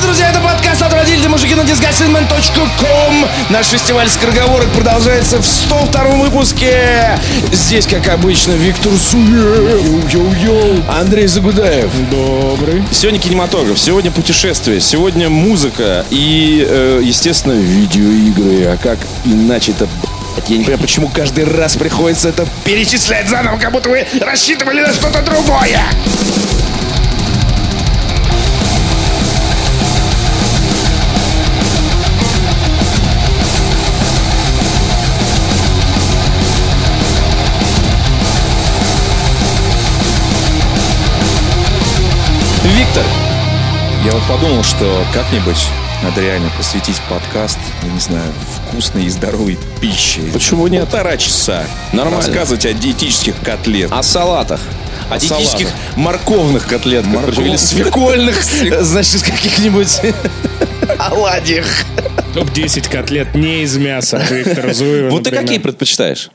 вечер, друзья! Это подкаст «Отвратительные мужики» на disgustingmen.com. Наш фестиваль скороговорок продолжается в 102 выпуске. Здесь, как обычно, Виктор Зуев, йоу-йоу, Андрей Загудаев. Добрый. Сегодня кинематограф, сегодня путешествие, сегодня музыка и, э, естественно, видеоигры. А как иначе-то, я не понимаю, почему каждый раз приходится это перечислять заново, как будто вы рассчитывали на что-то другое. Виктор, Я вот подумал, что как-нибудь надо реально посвятить подкаст, я не знаю, вкусной и здоровой пище. Почему нет? Полтора часа. Нормально. Рассказывать о диетических котлетах. о салатах. О, О диетических салатах. морковных котлетках. Причем, Или свекольных, значит, каких-нибудь оладьях. Топ-10 котлет не из мяса от Виктора Зуева, Вот ты какие предпочитаешь?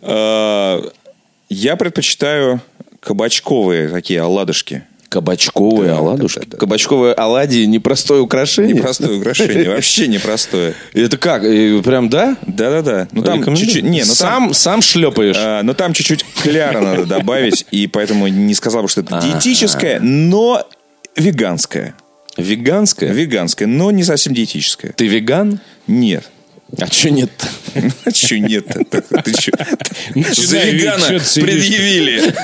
Э, Я предпочитаю кабачковые такие оладушки. Кабачковые Да, оладушки. да, да, да. Кабачковые оладьи непростое украшение. Непростое украшение, вообще непростое. Это как? Прям да? Да-да-да. Ну там чуть-чуть... Не, ну там... сам, сам шлепаешь. А, но там чуть-чуть кляра надо добавить, и поэтому не сказал бы, что это диетическое, но веганское. Веганское? Веганское, но не совсем диетическое. Ты веган? Нет. А что нет А че нет? Ты че? За Начинай, Вик, вегана чё ты сидишь? предъявили.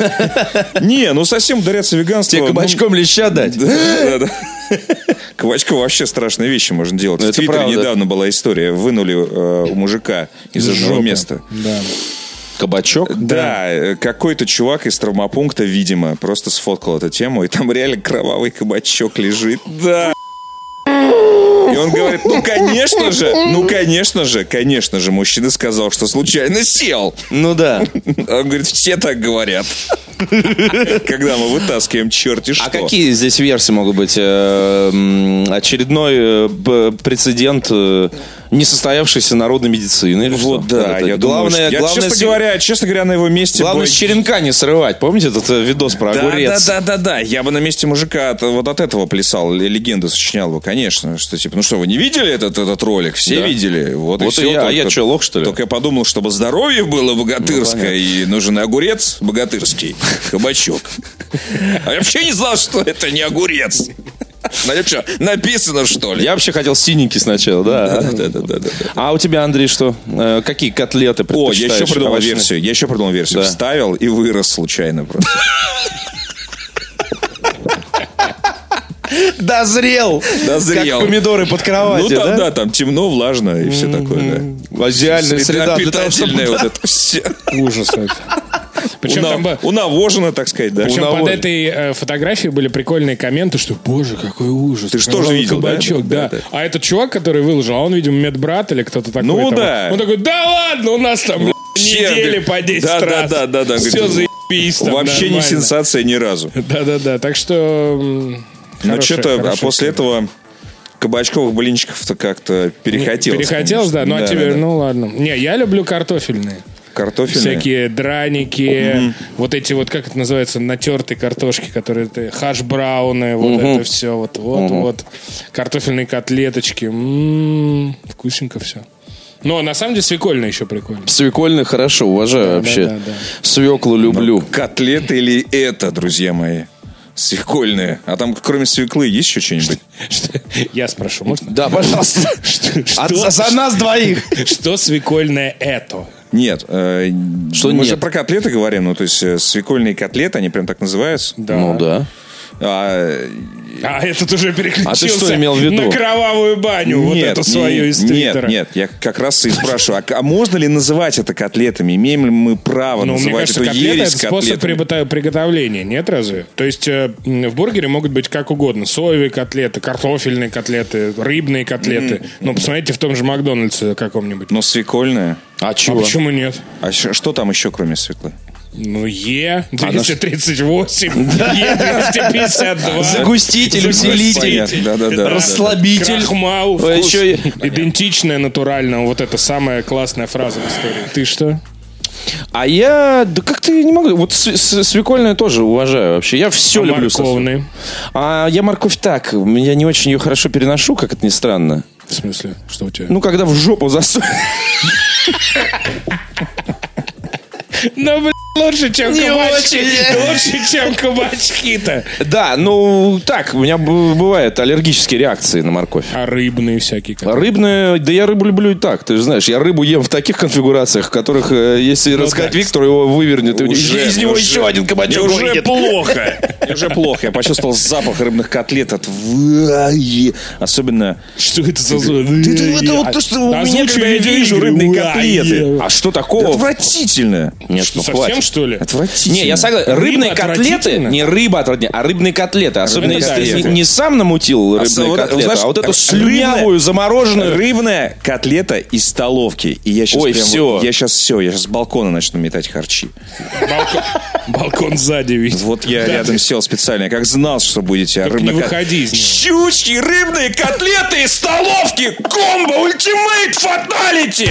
Не, ну совсем ударяться в веганство. Тебе ну, кабачком леща дать? Да, да, да. Кабачком вообще страшные вещи можно делать. Ну, В это Твиттере правда. недавно была история. Вынули э, у мужика из одного жопы. места. Да. Кабачок? Да, э, какой-то чувак из травмопункта, видимо, просто сфоткал эту тему, и там реально кровавый кабачок лежит. Да. И он говорит, ну, конечно же, ну, конечно же, конечно же, мужчина сказал, что случайно сел. Ну да. Он говорит, все так говорят. Когда мы вытаскиваем черти что. А какие здесь версии могут быть? Э, Очередной э, прецедент э, несостоявшейся народной медицины? или Вот что? да, Это я главное, думаю, что- я, главное, честно с- говоря, честно говоря, на его месте главное бы- с черенка не срывать. Помните этот э, видос про Да, огурец? да, да, да, да. Я бы на месте мужика от- вот от этого плясал, л- легенду сочинял бы, конечно. Что типа, ну что, вы не видели этот, этот ролик? Все Да. видели. Вот, и Вот и все. я. А Только- я что, лох, что ли? Только я подумал, чтобы здоровье было богатырское, и нужен огурец богатырский, кабачок. А я вообще не знал, что это не огурец. На нем что, написано, что ли? Я вообще хотел синенький сначала, да. Да, да, да, да. А у тебя, Андрей, что? Э, Какие котлеты О, я еще придумал версию. Я еще придумал версию. Вставил и вырос случайно просто. Дозрел! Дозрел. Как помидоры под Ну кроватью, там, да? да, там темно, влажно и все такое, да. Идеальная среда. питательная вот это все. Ужас это. Причем там бы- Унавожено, так сказать, да. Причем под этой э, фотографией были прикольные комменты, что, боже, какой ужас. Ты ж тоже кровавый видел, да? кабачок, Да, да? да. А этот чувак, который выложил, а он, видимо, медбрат или кто-то такой. Ну да. Он такой, да ладно, у нас там Вообще, недели да, по 10 да, да, раз. да, да, да, Все заебись Вообще не сенсация ни разу. Да-да-да, так что... м, Но хорошая- что-то, а после этого кабачковых блинчиков-то как-то перехотелось. Перехотелось, да. Ну, а конечно. тебе, Да, да. ну ладно. Не, я люблю картофельные. Картофельные. Всякие драники, вот эти вот, как это называется, натертые картошки, которые ты, хаш-брауны, вот это все, вот, вот, вот. Картофельные котлеточки. М-м, вкусненько все. Но на самом деле свекольные еще прикольно. Свекольный хорошо, уважаю вообще. да, да. Свеклу люблю. Котлеты или это, друзья мои? Свекольные. А там, кроме свеклы, есть еще что-нибудь? Что- Я спрошу, можно? Да, пожалуйста. Что, От- За нас двоих. что свекольное это? Нет. э, Что мы нет? же про котлеты говорим. Ну, то есть э, свекольные котлеты, они прям так называются. Да. Ну да. А, А этот уже переключился А ты что имел в виду? на кровавую баню, вот нет, эту свою из нет, Твиттера. нет, я как раз и спрашиваю, а, а можно ли называть это котлетами? Имеем ли мы право Ну, мне называть кажется, эту котлета это ересь способ котлетами? приготовления, нет разве? То есть э, в бургере могут быть как угодно. Соевые котлеты, картофельные котлеты, рыбные котлеты. Ну, посмотрите в том же Макдональдсе каком-нибудь. Но свекольное. А А чего? почему нет? А что там еще, кроме свеклы? Ну, Е 238, Е 252. Загуститель, усилитель, Да, да, да. расслабитель. Крахмал. А еще и- Идентичное натурально. Вот это самая классная фраза в истории. Ты что? А я, да как-то я не могу. Вот с- с- свекольное тоже уважаю вообще. Я все А люблю. морковные? А я морковь так. Я не очень ее хорошо переношу, как это ни странно. В смысле? Что у тебя? Ну, когда в жопу засунь. Ну, блин, лучше, чем Не кабачки. очень. Лучше, чем кабачки-то. Да, ну, так, у меня бывают аллергические реакции на морковь. А рыбные всякие. как? Рыбная, да я рыбу люблю и так, ты же знаешь, я рыбу ем в таких конфигурациях, в которых, э, если рассказать да. Виктору, его вывернет, и Уже, из него уже. еще один кабачок уже выйдет. плохо. Уже плохо. Я почувствовал запах рыбных котлет. Отвай. Особенно... Что это за звук? Это, это вот то, что у меня, когда я вижу рыбные котлеты. А что такого? Отвратительно. Нет, ну Совсем, хватит. что ли? Отвратительно. Не, я согласен. Рыба Рыбные котлеты, не рыба отвратительно, а рыбные котлеты. Особенно Рыбные если ты котлеты. не, не сам намутил А рыбные вот, котлеты, знаешь, а вот эту слюнявую, замороженную. Рыбная котлета из столовки. И я сейчас Ой, прям вот- я сейчас все, я сейчас с балкона начну метать харчи. Балкон, балкон сзади, видишь. Вот я Да, рядом ты- сел специально. Как знал, что будете Только не выходи из него. Щучки, рыбные котлеты из столовки. Комбо ультимейт фаталити.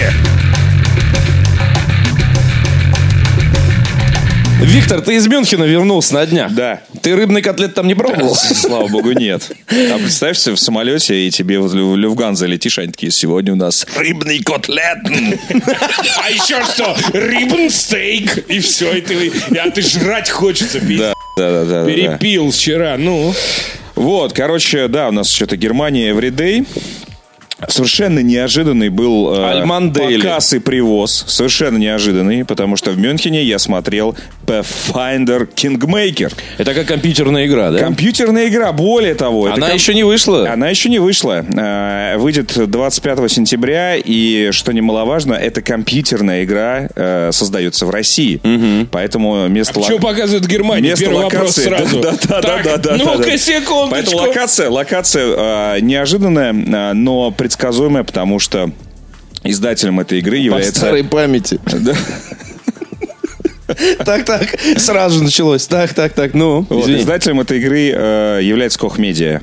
Виктор, ты из Мюнхена вернулся на днях. Да. Ты рыбный котлет там не пробовал? Слава богу, нет. А представь себе в самолете, и тебе в Лю- в Люфганза летишь, они такие, сегодня у нас рыбный котлет. А еще что? Рибн стейк. И все, и ты, а ты жрать хочется. Да, да, да. Перепил вчера, ну. Вот, короче, да, у нас что-то Германия Everyday. Совершенно неожиданный был э, показ и привоз. Совершенно неожиданный, потому что в Мюнхене я смотрел Pathfinder Kingmaker. Это как компьютерная игра, да? Компьютерная игра, более того. это Она ком- еще не вышла. Она еще не вышла. Э, Выйдет 25 сентября, и, что немаловажно, эта компьютерная игра э, создается в России. Поэтому место... Что лок- показывает Германия? Место Первый вопрос локации. сразу. Да, да, да, Так, да, да, Ну-ка, да, да. секундочку. Поэтому локация, локация э, неожиданная, э, но предсказуемая, потому что издателем этой игры По является... старой памяти. Да. Так, так. Сразу же началось. Так, так, так. Ну, Вот, издателем этой игры э, является Koch Media.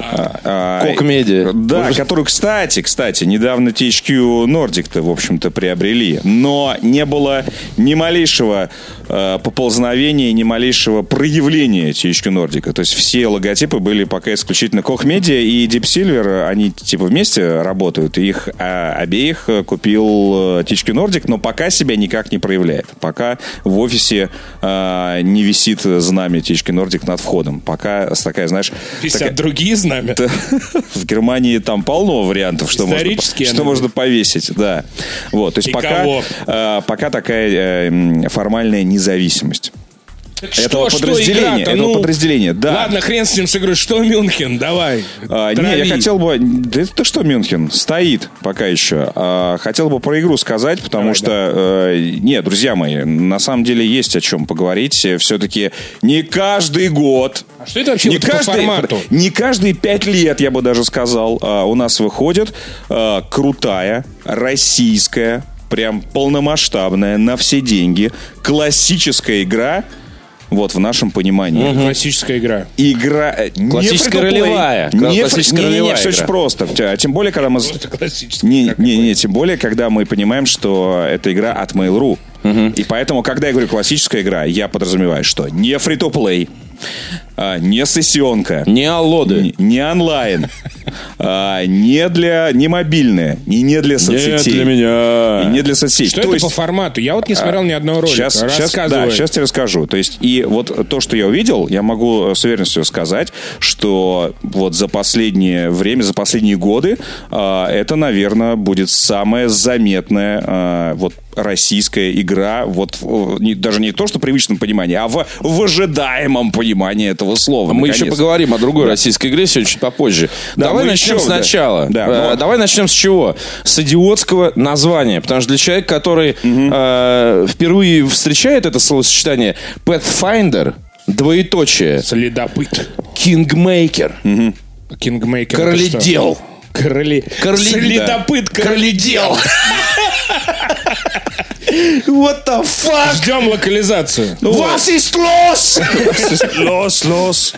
А, а, Koch Media. Да, Может- которую, кстати, кстати, недавно THQ Nordic-то, в общем-то, приобрели. Но не было ни малейшего э, поползновения, ни малейшего проявления THQ Nordic. То есть все логотипы были пока исключительно Media и Deep Silver. Они типа вместе работают. Их а, обеих э, купил э, THQ Nordic, но пока себя никак не проявляет. Пока в офисе э, не висит знамя THQ Nordic над входом. Пока такая, знаешь... Висят такая- другие знамя. в Германии там полно вариантов, что можно, что повесить, да. Вот, то есть И пока, э, пока такая э, формальная независимость. Так этого что, что подразделения, игра-то? этого Ну, подразделения, да. Ладно, хрен с ним с игрой. Что Мюнхен? Давай. А, не, я хотел бы... Да это что, Мюнхен? Стоит пока еще. А, хотел бы про игру сказать, потому Давай, что... э, нет, друзья мои, на самом деле есть о чем поговорить. Все-таки не каждый год... А что это вообще не вот по каждый, формату? Не каждые пять лет, я бы даже сказал, а, у нас выходит а, крутая, российская, прям полномасштабная, на все деньги, классическая игра, вот в нашем понимании. Классическая игра. Игра э, не Классическая free-to-play. ролевая. Не, Классическая не, не, не, ролевая все игра. очень просто. А Тем более, когда мы... Просто классическая. Не, не, не, тем более, когда мы понимаем, что это игра от Mail.ru. И поэтому, когда я говорю классическая игра, я подразумеваю, что не free-to-play, а, не сессионка, Не аллоды. не, не онлайн, а, не для не мобильная, и не для соцсетей. меня. И не для соцсетей. Что То это есть- по формату? Я вот не смотрел ни одного ролика. Сейчас, сейчас, да, сейчас тебе расскажу. То есть, и вот то, что я увидел, я могу с уверенностью сказать, что вот за последнее время, за последние годы, а, это, наверное, будет самая заметная а, вот российская игра, вот не- даже не то, что в привычном понимании, а в, в ожидаемом понимании этого слова. Мы еще поговорим о другой российской игре сегодня чуть попозже. Да, давай начнем еще, да. сначала. Да, Э, но- Давай начнем с чего? С идиотского названия. Потому что для человека, который э, впервые встречает это словосочетание Pathfinder, двоеточие, Следопыт. Kingmaker, Кингмейкер. Короледел. Короли... Короли- Следопыт, короледел. What the fuck? Ждем локализацию. Вас ist los? Лос, лос.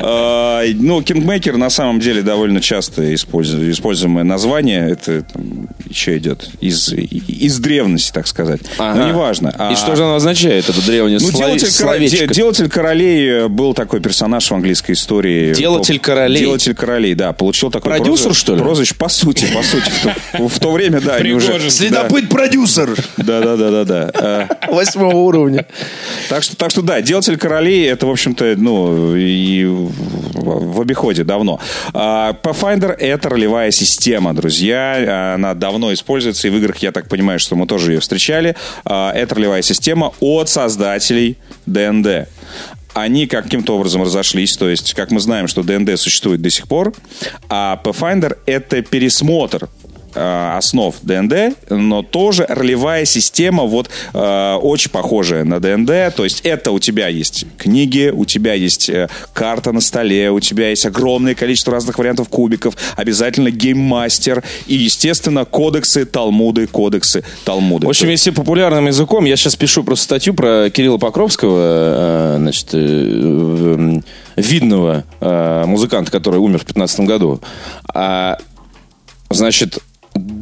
А, Ну, Kingmaker на самом деле довольно часто использу- используемое название. Это там, еще идет из, из древности, так сказать. Но Ага. неважно. А- И что же оно означает, это древнее Ну, слове- делатель, словечко? де- делатель королей был такой персонаж в английской истории. Делатель королей? Делатель королей, да. Получил такой Продюсер, что ли? Прозвище, по сути, по сути. В то, в то время, да. Пригожин. Следопыт-продюсер Да, да, да, да, восьмого уровня. Так что, так что да, делатель королей это, в общем-то, ну, и в, обиходе давно. А, Pathfinder это ролевая система, друзья. Она давно используется, и в играх, я так понимаю, что мы тоже ее встречали. А, Это ролевая система от создателей ДНД. Они каким-то образом разошлись, то есть, как мы знаем, что ДНД существует до сих пор, а Pathfinder это пересмотр основ ДНД, но тоже ролевая система вот э, очень похожая на ДНД. То есть это у тебя есть книги, у тебя есть э, карта на столе, у тебя есть огромное количество разных вариантов кубиков, обязательно гейммастер и, естественно, кодексы, талмуды, кодексы, талмуды. В общем, если популярным языком, я сейчас пишу просто статью про Кирилла Покровского, э, значит, э, э, видного э, музыканта, который умер в 15 году. А, значит,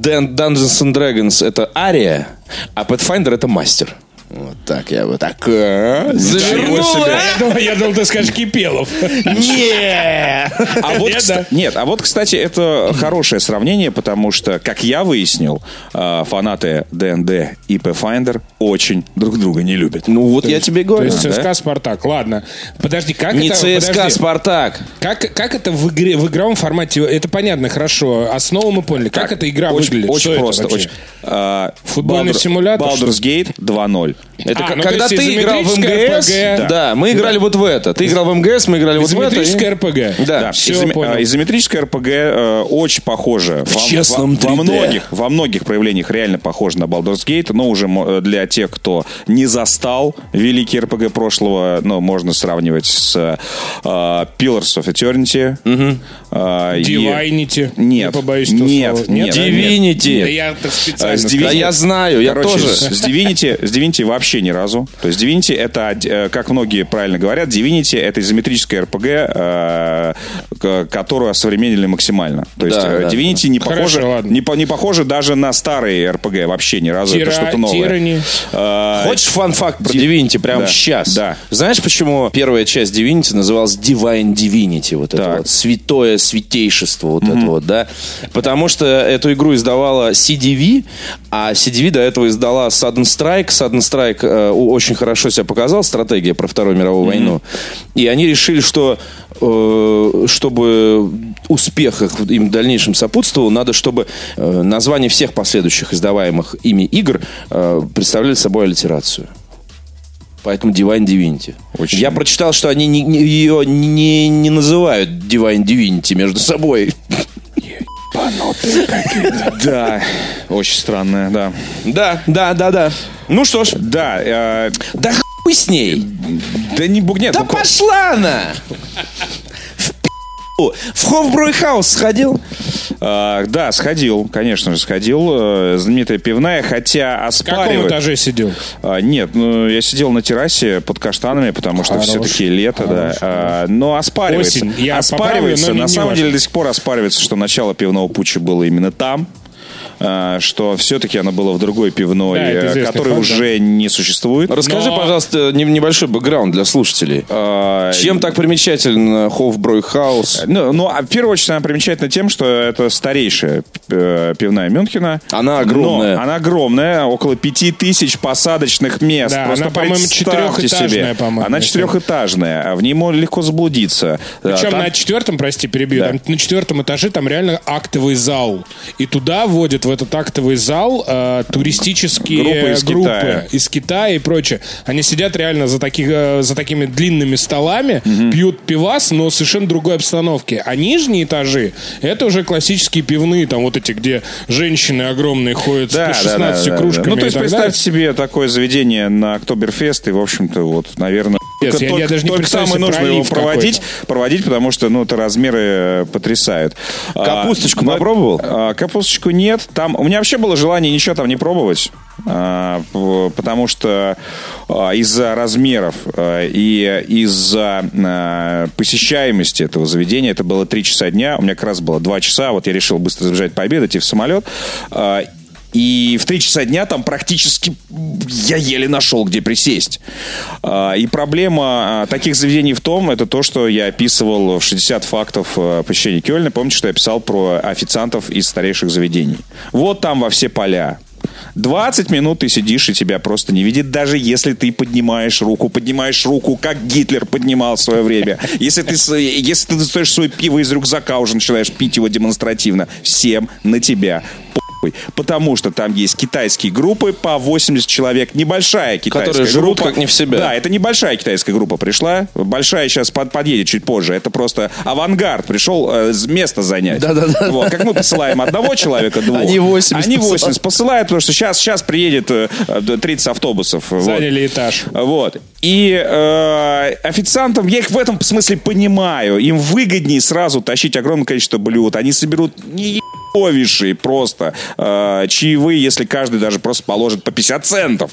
Dungeons and Dragons это ария, а Pathfinder это мастер. Вот так я вот так э, завернул, Я а? думал, я думал, ты скажешь Кипелов. Не! А вот, Нет, нет, а вот, кстати, это хорошее сравнение, потому что, как я выяснил, э, фанаты ДНД и Pathfinder очень друг друга не любят. Ну вот я тебе То говорю. есть да? ЦСКА Спартак. Ладно. Подожди, как Не это... ЦСКА, подожди. Спартак. Как, как это в игре, в игровом формате? Это понятно, хорошо. Основу мы поняли. Как, эта игра выглядит? Очень просто. А, Футбольный симулятор, Baldur's Gate 2.0. Это А, как- ну, когда ты играл в МГС, RPG. да. мы играли вот в это. Ты играл в МГС, мы играли вот в это. Изометрическое и- РПГ. Да. Да, Всё, изоме- понял. а, изометрическое РПГ э, очень похоже. В честном во, во 3D. многих, во многих проявлениях реально похоже на Baldur's Gate, но уже мо- для тех, кто не застал великий РПГ прошлого, ну, можно сравнивать с э, Pillars of Eternity. э, и- Divinity. Нет, Я побоюсь этого нет, слова. нет, Divinity. Да я так специально с. Да я знаю, я Короче, тоже. С с Divinity, с Divinity вообще ни разу. То есть Divinity это, э, как многие правильно говорят, Divinity это изометрическая RPG, э, которую осовременили максимально. То есть Да, э, да, Divinity не Хорошо, похоже, ладно. не, по- не похоже даже на старые RPG вообще ни разу. Тира- это что-то новое. Э, Хочешь фан-факт про Divinity прямо Да, сейчас? да. Знаешь, почему первая часть Divinity называлась Divine Divinity? Вот это Так. вот святое святейшество, вот это вот, да? Потому что эту игру издавала CDV, а CDV до этого издала Sudden Strike. Sudden Strike э, у- очень хорошо себя показал, стратегия про Вторую мировую войну. И они решили, что э, чтобы успех их им в дальнейшем сопутствовал, надо, чтобы э, названия всех последующих издаваемых ими игр э, представляли собой аллитерацию. Поэтому Divine Divinity. Очень. Я прочитал, что они не- не- ее не, не называют Divine Divinity между собой. Да, очень странное, да. Да, да, да, да. Ну что ж, Да, э, да хуй с ней. да не бугнет. Да пошла она! В пи***у. В Хофбройхаус сходил? А, да, сходил, конечно же, сходил. Э, Знаменитая пивная, хотя В каком этаже сидел? А, нет, ну, я сидел на террасе под каштанами, потому что Хорош, все-таки лето, да. хорош, А, но оспаривается. Осень. Я оспаривается. поправлю, но на не- не самом важно. деле до сих пор оспаривается, что начало пивного путча было именно там. А, Что все-таки оно было в другой пивной, Да, э, факт, уже не существует. Расскажи, Но- пожалуйста, не- небольшой бэкграунд для слушателей. А, Чем так примечателен Хофбройхаус? Ну, ну, а в первую очередь она примечательна тем, что это старейшая э, пивная Мюнхена. Она огромная. Но она огромная, около пяти тысяч посадочных мест. Да, Просто она, по-моему, четырехэтажная, себе. по-моему, Она четырехэтажная, а в ней можно легко заблудиться. Причем там- на четвертом, прости, перебью, Да. там на четвертом этаже там реально актовый зал. И туда водят в этот актовый зал э, туристические Группы из группы Китая. из Китая и прочее. Они сидят реально за, таких, э, за такими длинными столами, пьют пивас, но в совершенно другой обстановке. А нижние этажи это уже классические пивные, там вот эти, где женщины огромные ходят Да, с да, 16 да, да, кружками. да. Ну, то есть, представьте далее. себе такое заведение на Октоберфест, и, в общем-то, вот, наверное, Yes, только, я- я даже не только себе нужно его проводить, проводить, потому что, ну, это размеры э, потрясают. А, Капусточку но- попробовал? а, капусточку нет. Там, у меня вообще было желание ничего там не пробовать. а, потому что а, из-за размеров а, и из-за а, посещаемости этого заведения, это было 3 часа дня, у меня как раз было 2 часа, вот я решил быстро забежать пообедать и в самолет, а, и в 3 часа дня там практически я еле нашел, где присесть. А, И проблема а, таких заведений в том, это то, что я описывал в 60 фактов а, посещения Кёльна. Помните, что я писал про официантов из старейших заведений? Вот там во все поля. 20 минут ты сидишь, и тебя просто не видит, даже если ты поднимаешь руку, поднимаешь руку, как Гитлер поднимал в свое время. Если ты, если ты достаешь свое пиво из рюкзака, уже начинаешь пить его демонстративно, всем на тебя похуй. Потому что там есть китайские группы по 80 человек, небольшая китайская Которые живут группа. как не в себя. Да, это небольшая китайская группа пришла. Большая сейчас под- подъедет чуть позже. Это просто авангард пришел э, место занять. Да-да-да. Вот, как мы посылаем одного человека, двух. Они 80 Они 80 посылают. потому что сейчас, сейчас приедет э, э, 30 автобусов. Вот. Заняли этаж. Вот. И э, официантам, я их в этом смысле понимаю, им выгоднее сразу тащить огромное количество блюд. Они соберут неебовейшие просто э, чаевые, если каждый даже просто положит по 50 центов.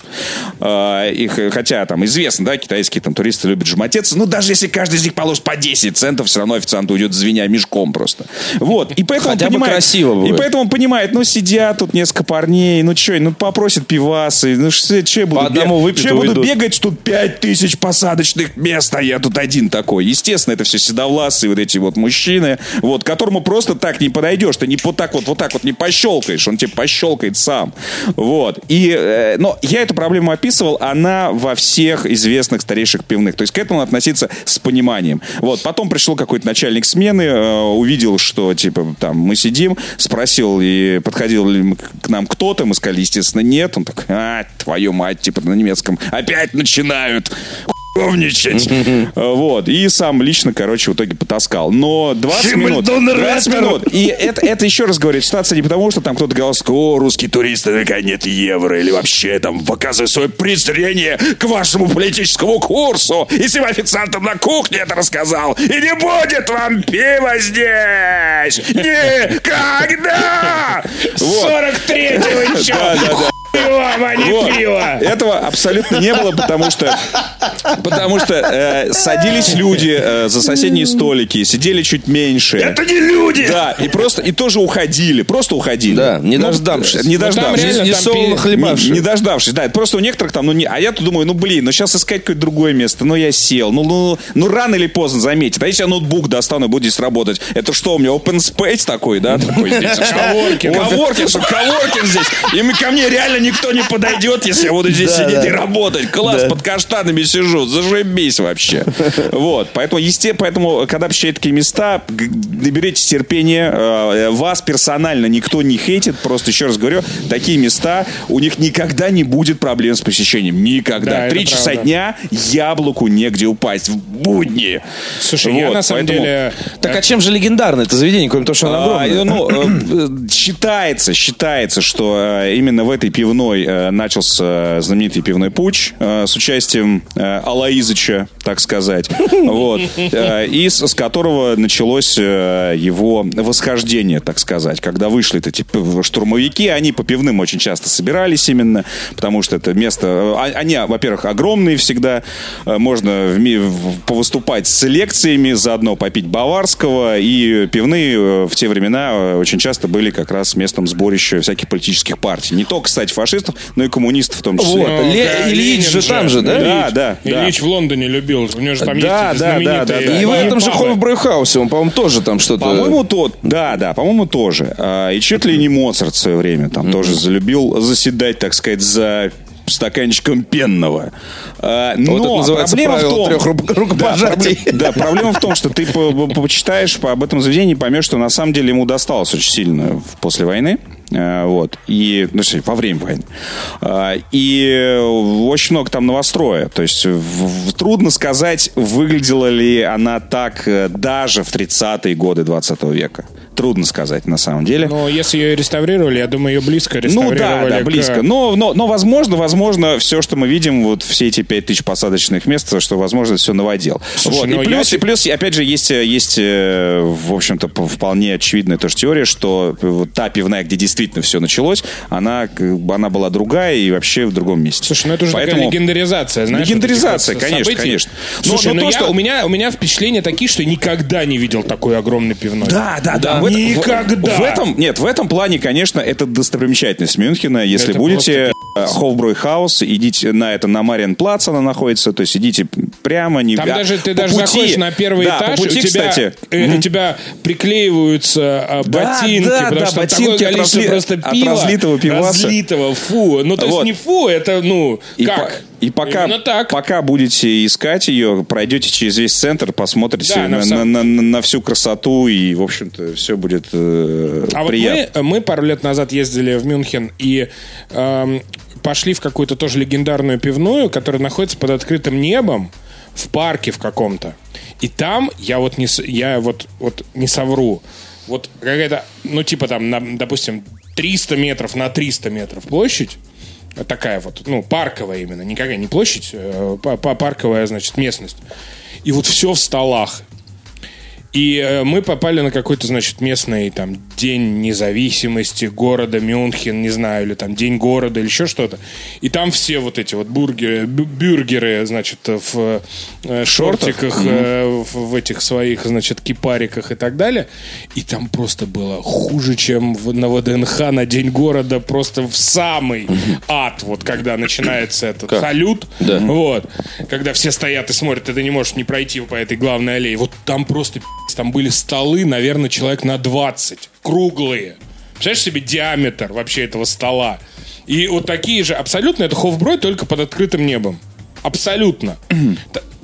Э, их, хотя там известно, да, китайские там туристы любят жмотеться, но даже если каждый из них положит по 10 центов, все равно официант уйдет звеня мешком просто. Вот. И поэтому Хотя он понимает, красиво будет. И поэтому он понимает, ну сидят тут несколько парней, ну что, ну попросят пивасы, ну что я буду, По одному бег- я и буду бегать, тут пять тысяч посадочных мест, а я тут один такой. Естественно, это все седовласые вот эти вот мужчины, вот, которому просто так не подойдешь, ты не вот так вот, вот так вот не пощелкаешь, он тебе пощелкает сам. Вот. И, э, но я эту проблему описывал, она во всех известных старейших пивных. То есть к этому относиться с пониманием. Вот. Потом пришел какой-то начальник смены, э, увидел, что, типа, там, мы сидим, спросил, и подходил ли к нам кто-то, мы сказали, естественно, нет. Он такой, а, твою мать, типа, на немецком, опять начинают хуевничать. Вот. И сам лично, короче, в итоге потаскал. Но 20 минут. 20 минут. И это, это еще раз говорю, ситуация не потому, что там кто-то говорил, о, русские туристы, наверняка нет евро, или вообще там показывает свое презрение к вашему политическому курсу. И всем официантам на кухне это рассказал. И не будет вам пива здесь! Никогда! Вот. 43-го еще! Да, да, да. Пиво, а не Вот. пиво! Этого абсолютно не было, потому что, потому что э, садились люди э, за соседние столики, сидели чуть меньше. Это не люди! Да, и просто и тоже уходили, просто уходили. Да, не Ну, дождавшись. Не Ну, там дождавшись. реально Не там солоно пи- хлебавши. Не, не дождавшись, да. Это просто у некоторых там, ну не. А я тут думаю, ну блин, ну сейчас искать какое-то другое место. Ну я сел. Ну, ну, ну рано или поздно заметит. А если я ноутбук достану и буду здесь работать, это что у меня open space такой, да? Такой здесь. Что? Коворкинг. Коворкинг, что коворкинг здесь. И мы- ко мне реально никто не подойдет, если я буду здесь Да, сидеть да. и работать. Класс, под каштанами сижу. Зажибись вообще. Вот. Поэтому, есте, поэтому, когда посещаете такие места, наберитесь терпения. Э, Вас персонально никто не хейтит. Просто еще раз говорю, такие места, у них никогда не будет проблем с посещением. Никогда. Три часа правда. дня яблоку негде упасть. В будни. Слушай, я Вот, на самом поэтому- деле... Так а чем же легендарно это заведение, кроме того, что оно а, огромное? ну, э, э, считается, считается, что именно в этой пивной э, начался знаменитый пивной путь э, с участием э, Алаизыча, так сказать, вот, э, и с, с которого началось э, его восхождение, так сказать, когда вышли эти штурмовики, они по пивным очень часто собирались именно, потому что это место, э, а- они, во-первых, огромные всегда, э, можно в в- повыступать с лекциями, заодно попить баварского, и пивные э, в те времена э, очень часто были как раз местом сборища всяких политических партий. Не только, кстати, фашистов, но и коммунистов в том числе. Вот. Ну, Ле- да, Ильич же там же, да? Да, да, да. Ильич в Лондоне любил. У него же там Да, есть да, да, да, да. И в этом же. Хофбрейхаусе, он, по-моему, тоже там что-то... По-моему, тот. Да, да, по-моему, тоже. А, И чуть ли не Моцарт в свое время там тоже залюбил заседать, так сказать, за стаканчиком пенного. А, Но Вот это проблема в том, трех ру- рукопожатий. Да, да, проблема в том, что ты по- по- почитаешь по- об этом заведении, поймешь, что на самом деле ему досталось очень сильно после войны. А, Вот. И, ну, точнее, во время войны. А, И э, очень много там новостроя. То есть в- трудно сказать, выглядела ли она так э, даже в 30-е годы 20 века. Трудно сказать, на самом деле. Но если ее реставрировали, я думаю, ее близко Ну реставрировали. да, да, к- близко. Но, но, но возможно, возможно, все, что мы видим, вот все эти 5000 посадочных мест, что, возможно, все новодел. Слушай, вот. ну И плюс, я- и плюс, опять же, есть, есть, э, в общем-то, вполне очевидная тоже теория, что э, вот та пивная, где действительно все началось, она, она была другая и вообще в другом месте. Слушай, ну это уже Поэтому- такая легендаризация, знаешь? Легендаризация, вот этих вот конечно, конечно. Но- Слушай, но ну то, я- что- у, меня, у меня впечатления такие, что я никогда не видел такой огромной пивной. Да, да, да. В этом- в- Никогда. В, этом, нет, в этом плане, конечно, это достопримечательность Мюнхена. Если Это будете Хофброй Хаус, идите на это, на Мариен Плац она находится, то есть идите прямо, не Там а, даже ты даже пути- заходишь на первый да, этаж, пути, у тебя, кстати, э, у тебя приклеиваются Да, ботинки, да, потому да, что ботинки такое от количество разли- просто от пива. разлитого пиваса. Разлитого, фу. Ну, то есть Вот. не фу, это, ну, И, как? по- и пока, пока будете искать ее, пройдете через весь центр, посмотрите Да, на на, на- на- на всю красоту, и, в общем-то, все будет э, А вот приятно. мы, мы пару лет назад ездили в Мюнхен и эм, пошли в какую-то тоже легендарную пивную, которая находится под открытым небом в парке в каком-то. И там я вот не, я вот, вот не совру. Вот какая-то, ну типа там, на, допустим, 300 метров на 300 метров площадь. Такая вот, ну, парковая именно, никакая не площадь, э, па- парковая, значит, местность. И вот все в столах. И э, мы попали на какой-то, значит, местный там день независимости города Мюнхен, не знаю, или там день города, или еще что-то. И там все вот эти вот бургеры, бю- бюргеры, значит, в э, шортиках, э, в, этих своих, значит, кипариках и так далее. И там просто было хуже, чем в- на ВДНХ на день города, просто в самый ад, вот когда начинается этот салют. Да. Вот. Когда все стоят и смотрят, и ты не можешь не пройти по этой главной аллее. Вот там просто там были столы, наверное, человек на 20. Круглые. Представляешь себе диаметр вообще этого стола? И вот такие же, абсолютно, это Хофброй, только под открытым небом. Абсолютно.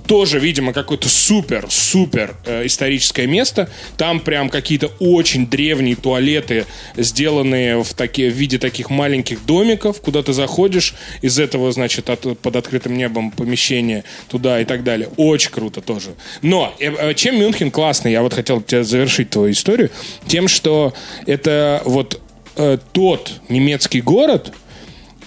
Тоже, видимо, какое-то супер-супер э, историческое место. Там прям какие-то очень древние туалеты, сделанные в, таки, в виде таких маленьких домиков, куда ты заходишь из этого, значит, от- под открытым небом помещения туда и так далее. Очень круто тоже. Но э, э, чем Мюнхен классный, я вот хотел тебя завершить твою историю, тем, что это вот э, тот немецкий город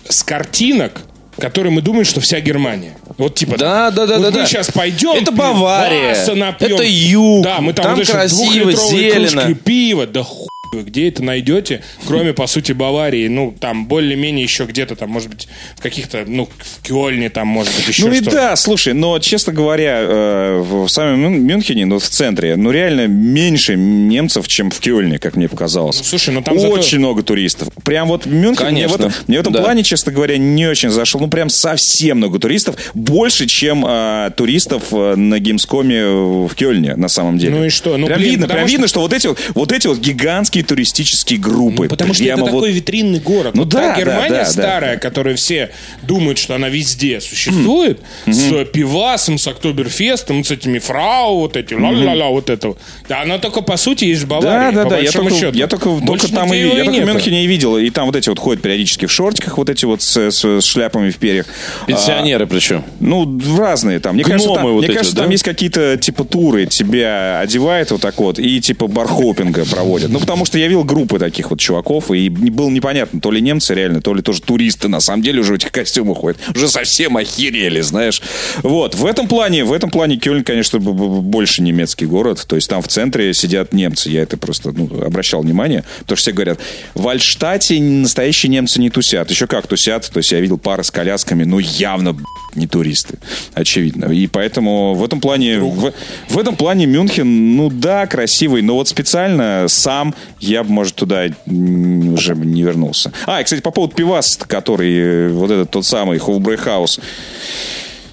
с картинок, который мы думаем, что вся Германия. Вот типа. Да, да, да, вот да, мы да. сейчас пойдем. Это Бавария. напьем. Это юг. Да, мы там, Там вот красиво, зелено. кружки пива. Да хуй вы где это найдете, кроме, по сути, Баварии. Ну, там, более-менее еще где-то там, может быть, в каких-то, ну, в Кёльне там, может быть, еще Ну и что-то. да, слушай, но, честно говоря, э, в самом Мюн- Мюнхене, ну, в центре, ну, реально меньше немцев, чем в Кёльне, как мне показалось. Ну, слушай, ну, там Очень зато- много туристов. Прям вот Мюнхен мне в Конечно. этом, мне в этом Да. плане, честно говоря, не очень зашел. Ну, прям совсем много туристов. Больше, чем э, туристов э, на Геймскоме в Кёльне, на самом деле. Ну и что? Ну, прям блин, видно, прям что- видно, что вот эти вот, вот эти вот гигантские туристические группы. Ну, потому что это вот- такой витринный город. Ну Вот да, та да, Германия да, да. старая, которая все думают, что она везде существует, с пивасом, с Октоберфестом, с этими фрау, вот эти, ла-ла-ла, вот это. Да, она только по сути есть в Да, Баварии, да, по да. Я только, счету. я только, Больше только там и Я только в. Мюнхене и видел. И там вот эти вот ходят периодически в шортиках, вот эти вот с, с- с шляпами в перьях. Пенсионеры причем. Ну, разные там. Мне Гномы кажется, там, вот мне эти, кажется, да? там есть какие-то типа туры, тебя одевают вот так вот и типа бархопинга проводят. Ну, потому что я видел группы таких вот чуваков, и было непонятно, то ли немцы реально, то ли тоже туристы на самом деле уже в этих костюмах ходят. Уже совсем охерели, знаешь. Вот. В этом плане, в этом плане Кёльн, конечно, больше немецкий город. То есть там в центре сидят немцы. Я это просто ну, обращал внимание. Потому что все говорят, в Altstadt е настоящие немцы не тусят. Еще как тусят. То есть я видел пары с колясками, ну явно не туристы. Очевидно. И поэтому в этом плане, в, в этом плане Мюнхен, ну да, красивый, но вот специально сам я бы, может, туда уже не вернулся. А, и, кстати, по поводу пивас, который, э, вот этот тот самый Hofbräuhaus.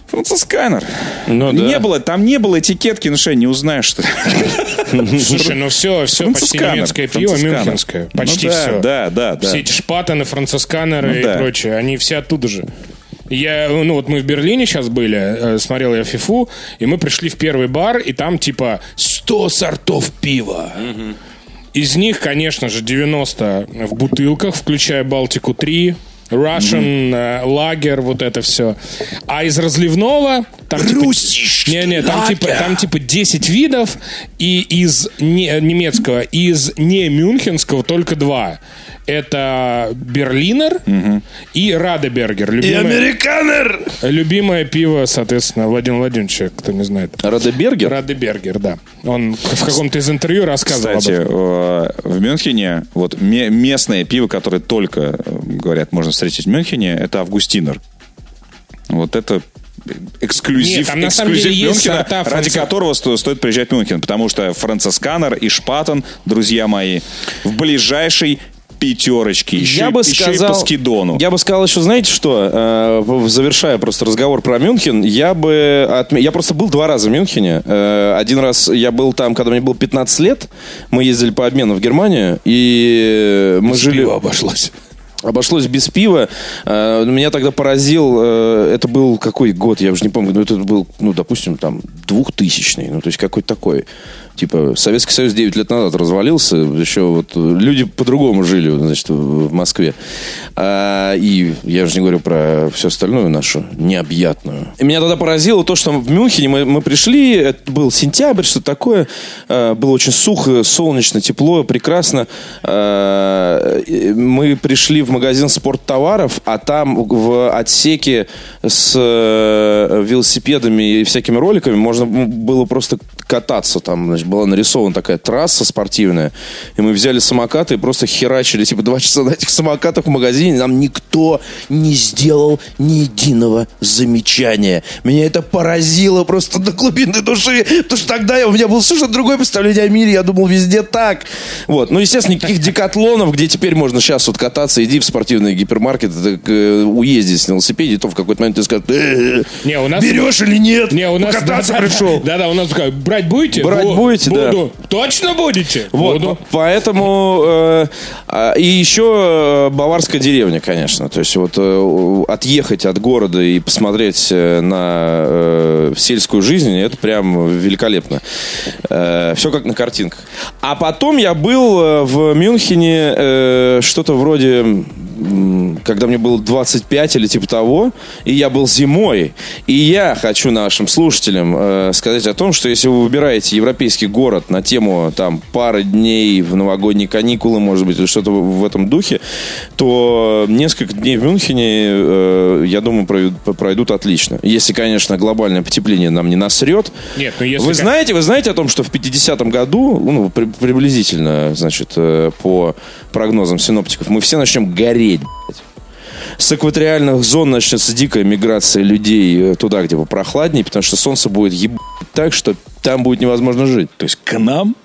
Franziskaner. Ну да. Не было, там не было этикетки, ну что, не узнаешь, что ли? Слушай, ну все, все почти немецкое пиво, мюнхенское. Почти Ну да, все. да, да, да. Все эти шпатаны, францисканеры Ну и да. прочее, они все оттуда же. Я, ну вот мы в Берлине сейчас были, э, смотрел я фифу, и мы пришли в первый бар, и там типа 100 сортов пива. Из них, конечно же, 90 в бутылках, включая Балтику 3, Russian э, лагер, вот это все. А из разливного там типа, не, не, там типа, там типа 10 видов, и из не, немецкого, из не мюнхенского только два. Это Берлинер и Радебергер. Любимое, американер! любимое пиво, соответственно, Владимира Владимировича, кто не знает. Радебергер? Радебергер, да. Он в каком-то из интервью рассказывал Кстати, об этом. э, в Мюнхене вот ме- местное пиво, которое только, э, говорят, можно встретить в Мюнхене, это Августинер. Вот это эксклюзив, Нет, там на самом эксклюзив деле Мюнхена, сорта ради которого сто- стоит приезжать в Мюнхен, потому что Францисканер и Шпатен, друзья мои, в ближайшей пятерочке, еще, я бы еще сказал, и по скидону. Я бы сказал еще, знаете что, э, завершая просто разговор про Мюнхен, я бы отме- я просто был два раза в Мюнхене. Э, один раз я был там, когда мне было 15 лет. Мы ездили по обмену в Германию, и мы жили... обошлось. Обошлось без пива. Э, Меня тогда поразил, это был какой год, я уже не помню, но это был, ну, допустим, там, двухтысячный, ну, то есть какой-то такой. Типа, Советский Союз 9 лет назад развалился, еще вот люди по-другому жили, значит, в Москве. А, И я уже не говорю про всю остальную нашу необъятную. И меня тогда поразило то, что в Мюнхене мы, мы пришли, это был сентябрь, что такое, э, было очень сухо, солнечно, тепло, прекрасно. И Мы пришли в магазин спорттоваров, а там в отсеке с э, велосипедами и всякими роликами можно было просто кататься. Там, значит, была нарисована такая трасса спортивная. И мы взяли самокаты и просто херачили, типа, два часа на этих самокатах в магазине. Нам никто не сделал ни единого замечания. Меня это поразило просто до глубины души. Потому что тогда я- у меня было совершенно другое представление о мире. Я думал, везде так. Вот. Ну, естественно, никаких декатлонов, где теперь можно сейчас вот кататься, иди в спортивный гипермаркет, так, э, уездить на велосипеде, и то в какой-то момент ты скажешь, «Э, Не, у нас... берешь или нет? Не, у нас... Да, пришел. Да-да, у нас такая, брать будете? Брать Бу- будете, да. Буду. Точно будете? Вот, Буду. по- поэтому э, а, и еще э, баварская деревня, конечно. То есть вот э, отъехать от города и посмотреть на э, сельскую жизнь, это прям великолепно. все как на картинках. А потом я был в Мюнхене э, что-то вроде когда мне было 25 или типа того, и я был зимой. И я хочу нашим слушателям э, сказать о том, что если вы выбираете европейский город на тему там пары дней в новогодние каникулы, может быть, или что-то в этом духе, то несколько дней в Мюнхене, э, я думаю, пройдут, пройдут отлично. Если, конечно, глобальное потепление нам не насрет. Нет, ну если Вы как- знаете, вы знаете о том, что в 50-м году, ну, при- приблизительно, значит, э, по прогнозам синоптиков, мы все начнем гореть, блядь. С экваториальных зон начнется дикая миграция людей э, туда, где попрохладнее, потому что солнце будет ебать так, что там будет невозможно жить. То есть к нам?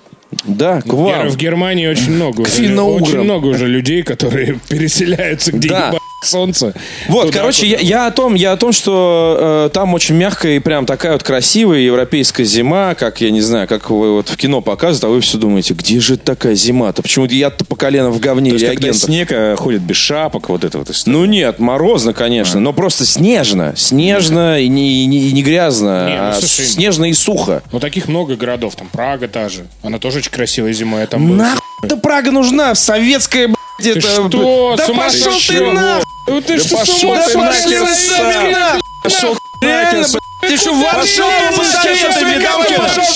Да, к вам. В Германии очень много уже, финно-уграм. очень много уже людей, которые переселяются, где Да. ебать солнце. Вот, Туда, короче, куда- я, я о том, я о том, что э, там очень мягкая и прям такая вот красивая европейская зима, как я не знаю, как вы вот в кино показывают, а вы все думаете, где же это зима-то? Почему-то я-то по колено в говне То есть, когда реагентов. снег э, ходит без шапок, вот это вот история. Ну нет, морозно, конечно, но просто снежно. Снежно и не, и не- и не грязно, Не, ну, а слушай, снежно и сухо. Ну, таких много городов. Там Прага та же. Она тоже очень красивая зимой. Я там был. Нахуй Прага нужна? Советская, Ты это... что? Да пошел ты нахуй! Ну ты что, пошел ума ты Пошел нахер, ты что, ты ты лезешь? советами, Пошел.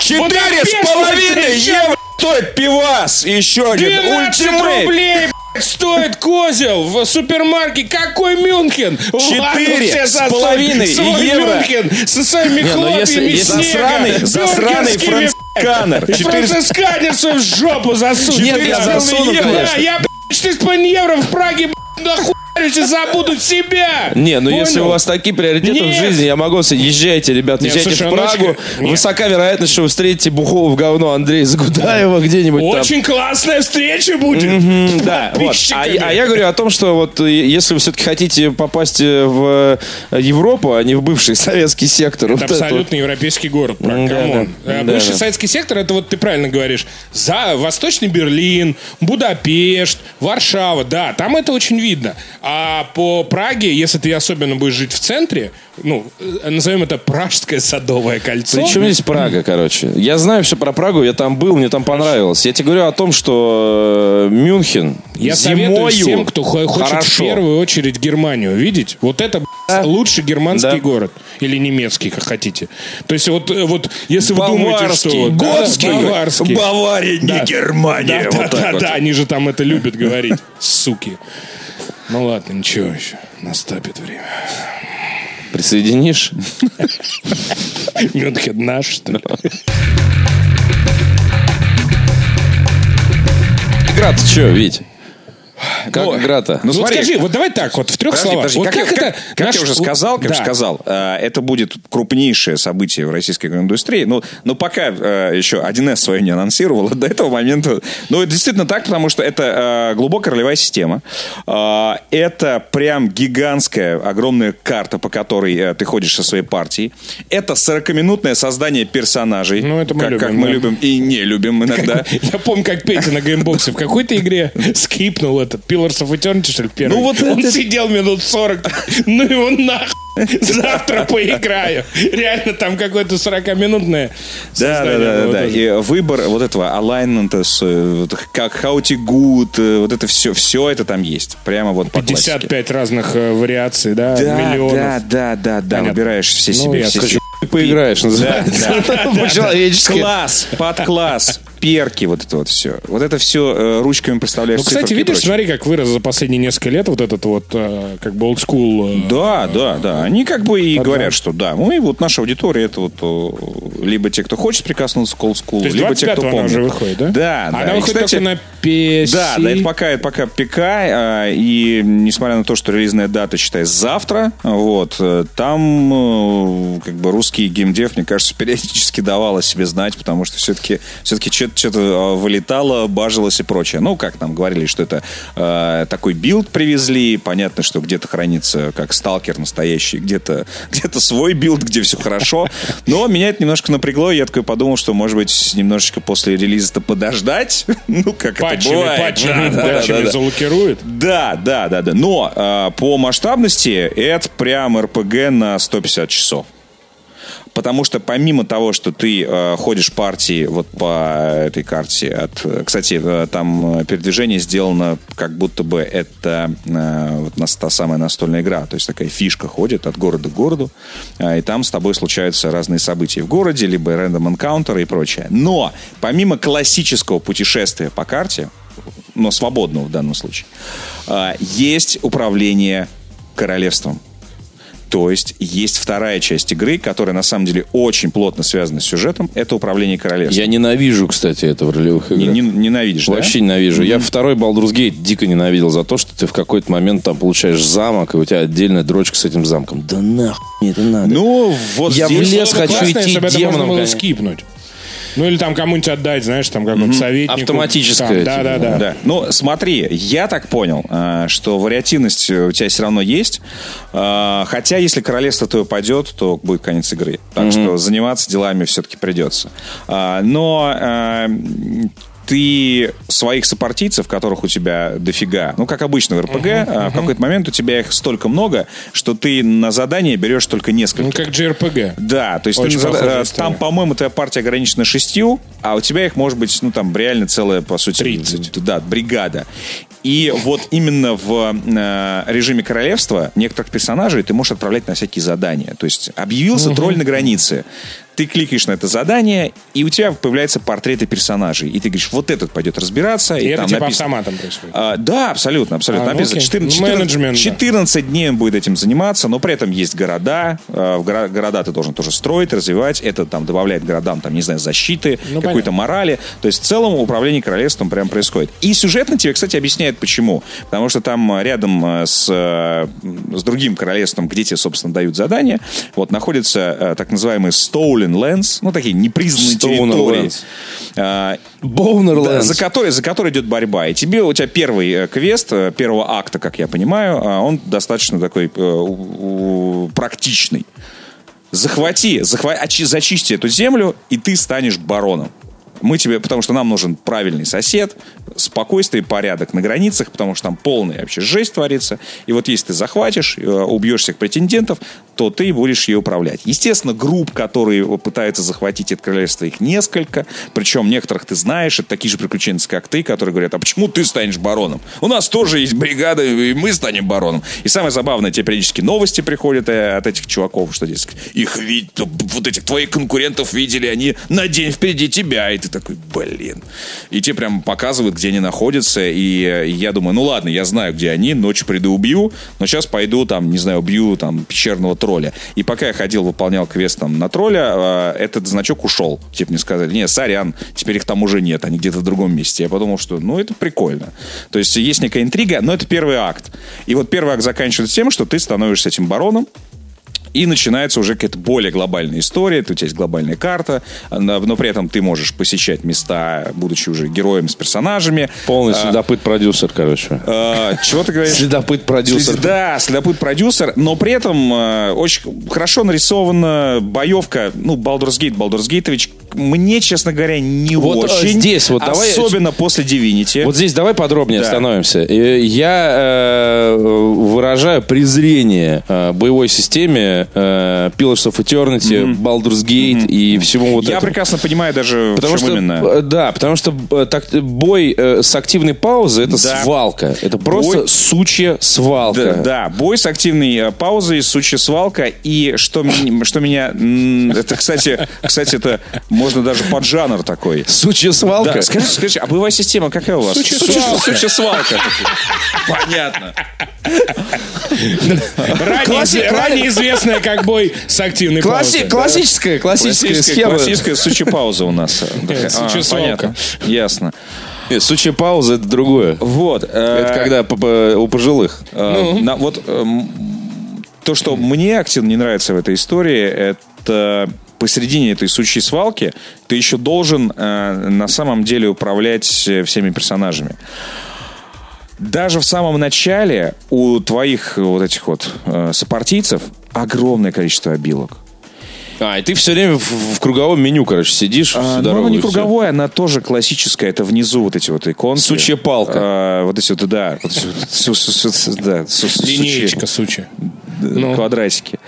Четыре с половиной евро стоит пивас. Еще один 12 ультимейт. рублей, стоит козел в супермаркете. Какой Мюнхен? Четыре с половиной евро. Мюнхен со своими Не, ну если- хлопьями если снега. засраный- засраный францисканер. Францисканер свою в жопу засунь. Нет, я Четыре засуну, евро. конечно. Я, блядь, 4,5 евро в Праге, нахуй. Нахуярюсь и забуду себя. Не, ну если у вас такие приоритеты в жизни, я могу сказать, езжайте, ребят, Нет, езжайте слушай, в Прагу. очень- Нет. Высока вероятность, что вы встретите бухого в говно Андрея Загудаева где-нибудь там. Очень классная встреча будет. Да, вот. А, а я говорю о том, что вот э, если вы все-таки хотите попасть э, в э, Европу, а не в бывший советский сектор. вот Это это абсолютно европейский город. Праг, М, да, come on. да. Э, Да, Бывший да. советский сектор, это вот ты правильно говоришь, за Восточный Берлин, Будапешт, Варшава, да, там это очень видно. А А по Праге, если ты особенно будешь жить в центре, ну, э, назовем это Пражское садовое кольцо. Причем здесь Прага, короче? Я знаю все про Прагу, я там был, мне там понравилось. Я тебе говорю о том, что э, Мюнхен Я зимою советую всем, кто хо- хочет в первую очередь Германию видеть. Вот это лучший германский Да. город. Или немецкий, как хотите. То есть вот, э, вот если вы думаете, что... Да, готский. баварский. Бавария, не Да. Германия. Да, Вот да, так да, вот. да, они же там это любят говорить, суки. Ну ладно, ничего еще. Наступит время. Присоединишь? Мюнхен наш, что ли? Игра-то что, Вить? Как Ну, игра-то? Ну, вот смотри. скажи, вот давай так, вот в трех Подожди, словах. подожди, Вот как, как, я, это... как- как наш- я уже сказал, как Да. сказал, э, это будет крупнейшее событие в российской индустрии. Ну, но пока э, еще 1С свою не анонсировала до этого момента. Ну, это действительно так, потому что это э, глубокая ролевая система. Э, это прям гигантская, огромная карта, по которой э, ты ходишь со своей партией. Это 40-минутное создание персонажей. Ну, это мы как, как любим, мы да. любим и не любим иногда. Я помню, как Петя на геймбоксе в какой-то игре скипнул этот Pillars of Eternity, что ли, первый. Ну, вот Он это- сидел минут 40, ну его нахуй. Завтра поиграю. Реально там какое-то 40-минутное Да, да, да, было да. И выбор вот этого с, э, вот как to good, э, вот это все, все это там есть. Прямо вот по классике. 55 разных э, вариаций, да, Да, миллионов. да, да, да, да. Понятно. Выбираешь все Ну, себе. все скажу, себе. Поиграешь, называется. По-человечески. Класс, подкласс, перки, вот это вот все. Вот это все ручками представляешь. Ну, кстати, видишь, смотри, как вырос за последние несколько лет вот этот вот, э, как бы, олдскул. Да, да, да. Они как бы и говорят, что да, ну и вот наша аудитория это вот о, либо те, кто хочет прикоснуться к олдскулу, либо те, кто 25-го она помнит. уже выходит, да? Да, да. Она И, выходит кстати, только на PC. Да, да, это пока, это пока ПК, а, и несмотря на то, что релизная дата, считай, завтра, вот, э, там э, как бы русский геймдев, мне кажется, периодически давал о себе знать, потому что все-таки все-таки что-то вылетало, бажилось и прочее. Ну, как нам говорили, что это э, такой билд привезли, понятно, что где-то хранится как сталкер настоящий, где-то где свой билд, где все хорошо, но меня это немножко напрягло, я такой подумал, что, может быть, немножечко после релиза-то подождать, ну, как это Патчами, бывает. патчами, Да, да, да, патчами да. залокирует. Да, да, да, да. Но э, по масштабности это прям РПГ на 150 часов. Потому что помимо того, что ты э, ходишь партии вот по этой карте, от, э, кстати, э, там э, передвижение сделано, как будто бы это э, вот нас- та самая настольная игра, то есть такая фишка ходит от города к городу, э, и там с тобой случаются разные события в городе, либо рандом энкаунтеры и прочее. Но помимо классического путешествия по карте, но свободного в данном случае, э, есть управление королевством. То есть есть вторая часть игры, которая на самом деле очень плотно связана с сюжетом. Это управление королевством. Я ненавижу, кстати, это в ролевых играх. не- ненавидишь, да? Вообще ненавижу. Я второй Baldur's Gate дико ненавидел за то, что ты в какой-то момент там получаешь замок, и у тебя отдельная дрочка с этим замком. Да нахуй мне это надо. Ну, вот Я в лес хочу идти это можно демоном было скипнуть. Ну или там кому-нибудь отдать, знаешь, там какому-то советнику. Автоматическое, Там, Да, типа, да, да. Да. Ну, смотри, я так понял, а, что вариативность у тебя все равно есть. А, Хотя, если королевство твое падет, то будет конец игры. Так что заниматься делами все-таки придется. Но ты своих сопартийцев, которых у тебя дофига, ну, как обычно в РПГ, а, в какой-то момент у тебя их столько много, что ты на задание берешь только несколько. Ну как JRPG. Да, то есть Очень ты на похожая э, там, по-моему, твоя партия ограничена шестью, а у тебя их может быть, ну, там, реально целая, по сути... 30. Да, бригада. И вот именно в э, режиме королевства некоторых персонажей ты можешь отправлять на всякие задания. То есть объявился тролль на границе. Ты кликаешь на это задание, и у тебя появляются портреты персонажей. И ты говоришь, вот этот пойдет разбираться. И это там типа написано- автоматом происходит. а, да, абсолютно, абсолютно. А, Написано окей. 14, Ну, 14 менеджмент, да. 14 дней он будет этим заниматься, но при этом есть города. э, В горо- города ты должен тоже строить, развивать. Это там добавляет городам, там, не знаю, защиты, Ну, какой-то морали. То есть в целом управление королевством прям происходит. И сюжетно тебе, кстати, объясняют почему. Потому что там э, рядом э, с, с другим королевством, где тебе, собственно, дают задания, вот находятся э, так называемые Stolen Lands, ну, такие непризнанные Stoner территории. А, Bonerlands. да, за который, за который идет борьба. И тебе, у тебя первый э, квест, э, первого акта, как я понимаю, а, он достаточно такой э, практичный. Захвати, захва- очи- зачисти эту землю, и ты станешь бароном. Мы тебе, потому что нам нужен правильный сосед, спокойствие и порядок на границах, потому что там полная вообще жесть творится. И вот если ты захватишь, э, убьешь всех претендентов, то ты будешь ее управлять. Естественно, групп, которые пытаются захватить это королевство, их несколько. Причем некоторых ты знаешь, это такие же приключенцы, как ты, которые говорят, а почему ты станешь бароном? У нас тоже есть бригада, и мы станем бароном. И самое забавное, тебе периодически новости приходят э, от этих чуваков, что здесь их вид, вот этих твоих конкурентов видели, они на день впереди тебя, и ты такой, блин. И тебе прям показывают, где они находятся, и э, я думаю, ну ладно, я знаю, где они, ночью приду убью, но сейчас пойду там, не знаю, убью там пещерного тролля. И пока я ходил, выполнял квест там на тролля, э, этот значок ушел. Типа мне сказали, не, сорян, теперь их там уже нет, они где-то в другом месте. Я подумал, что, ну, это прикольно. То есть есть некая интрига, но это первый акт. И вот первый акт заканчивается тем, что ты становишься этим бароном, и начинается уже какая-то более глобальная история. У тебя есть глобальная карта, но при этом ты можешь посещать места, будучи уже героем с персонажами. Полный а, следопыт-продюсер, короче. А, чего ты говоришь? Следопыт-продюсер. Да, следопыт-продюсер, но при этом а, очень хорошо нарисована боевка. Ну, Baldur's Gate, Baldur's Gate мне, честно говоря, не вот э, очень. здесь вот давай... Особенно после Divinity. Вот здесь давай подробнее да. остановимся. Я э, выражаю презрение э, боевой системе э, Pillars of Eternity, mm-hmm. Baldur's Gate mm-hmm. и всему вот Я этому. прекрасно понимаю даже, потому что, именно. Э, да, потому что э, так, бой э, с активной паузой это да. свалка. Это просто бой... сучья свалка. Да, да, бой с активной э, паузой, сучья свалка. И что, что меня... Это, кстати, кстати, это можно даже под жанр такой. Сучья свалка? Да, скажите, скажите, а боевая система какая у вас? Сучья свалка. Сучья свалка. Понятно. Ранее известная как бой с активной паузой. Классическая, классическая схема. Классическая сучья пауза у нас. Сучья свалка. Ясно. Нет, сучья пауза это другое. Вот. Это когда у пожилых. Ну. Вот эм, то, что мне активно не нравится в этой истории, это посередине этой сучьей свалки ты еще должен э, на самом деле управлять э, всеми персонажами. Даже в самом начале у твоих вот этих вот э, сопартийцев огромное количество обилок. А, и ты все время в, в круговом меню, короче, сидишь а, всю дорогу. Ну, она не круговое, она тоже классическая. Это внизу вот эти вот иконки. Сучья палка. А, вот эти вот, да. Вот эти вот, да Линеечка сучья. Ну. Квадратики.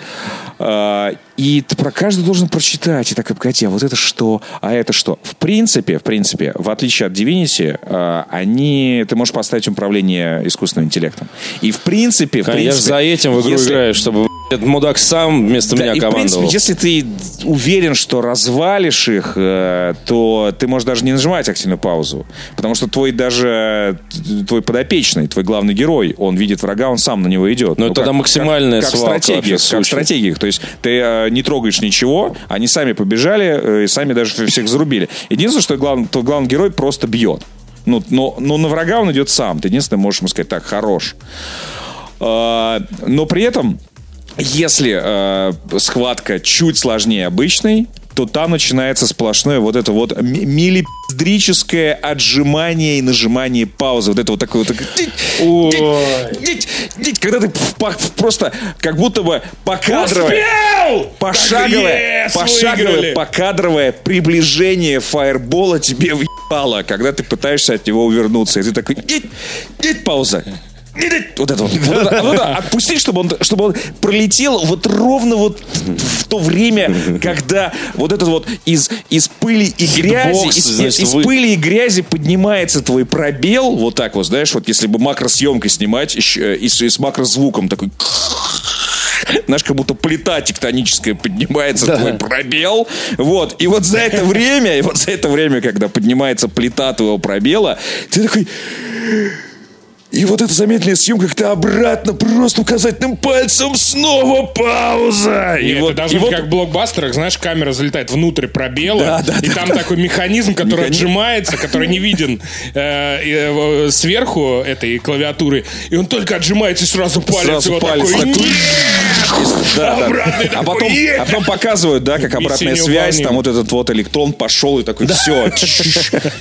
А, и ты про каждый должен прочитать. И так, погоди, а вот это что? А это что? В принципе, в принципе, в отличие от Divinity, а, они, ты можешь поставить управление искусственным интеллектом. И в принципе, в принципе... За этим в игру если... играю, чтобы этот мудак сам вместо да, меня и, командовал. в принципе, если ты уверен, что развалишь их, э, то ты можешь даже не нажимать активную паузу. Потому что твой даже твой подопечный, твой главный герой, он видит врага, он сам на него идет. Но ну, это тогда максимальная как, как свалка. Стратегия, как стратегия. То есть ты э, не трогаешь ничего, они сами побежали э, и сами даже всех зарубили. Единственное, что главный, твой главный герой просто бьет. Ну, но, но на врага он идет сам. Ты единственное можешь ему сказать, так, хорош. А, но при этом если э, схватка чуть сложнее обычной, то там начинается сплошное вот это вот милипиздрическое отжимание и нажимание паузы. Вот это вот такое вот... Когда ты просто как будто бы покадровое... Пошаговое, пошаговое, покадровое приближение фаербола тебе въебало, когда ты пытаешься от него увернуться. И ты такой... Пауза вот это вот, вот, это, вот это, отпустить, чтобы он, чтобы он пролетел вот ровно вот в то время, когда вот этот вот из, из пыли и грязи, из, значит, из вы... пыли и грязи поднимается твой пробел, вот так вот, знаешь, вот если бы макросъемкой снимать, еще, и, с, и с макрозвуком такой знаешь, как будто плита тектоническая поднимается, да. твой пробел. Вот. И вот за это время, и вот за это время, когда поднимается плита твоего пробела, ты такой... И вот эта замедленная съемка, когда обратно просто указательным пальцем снова пауза. И, и вот, это должно и быть вот... как в блокбастерах, знаешь, камера залетает внутрь пробела, да, да, и да, там да. такой механизм, который Механи... отжимается, который не виден э, э, сверху этой клавиатуры, и он только отжимается и сразу палец сразу вот палец такой. такой Да, да. А потом, а потом показывают, да, как обратная связь, там вот этот вот электрон пошел и такой, все,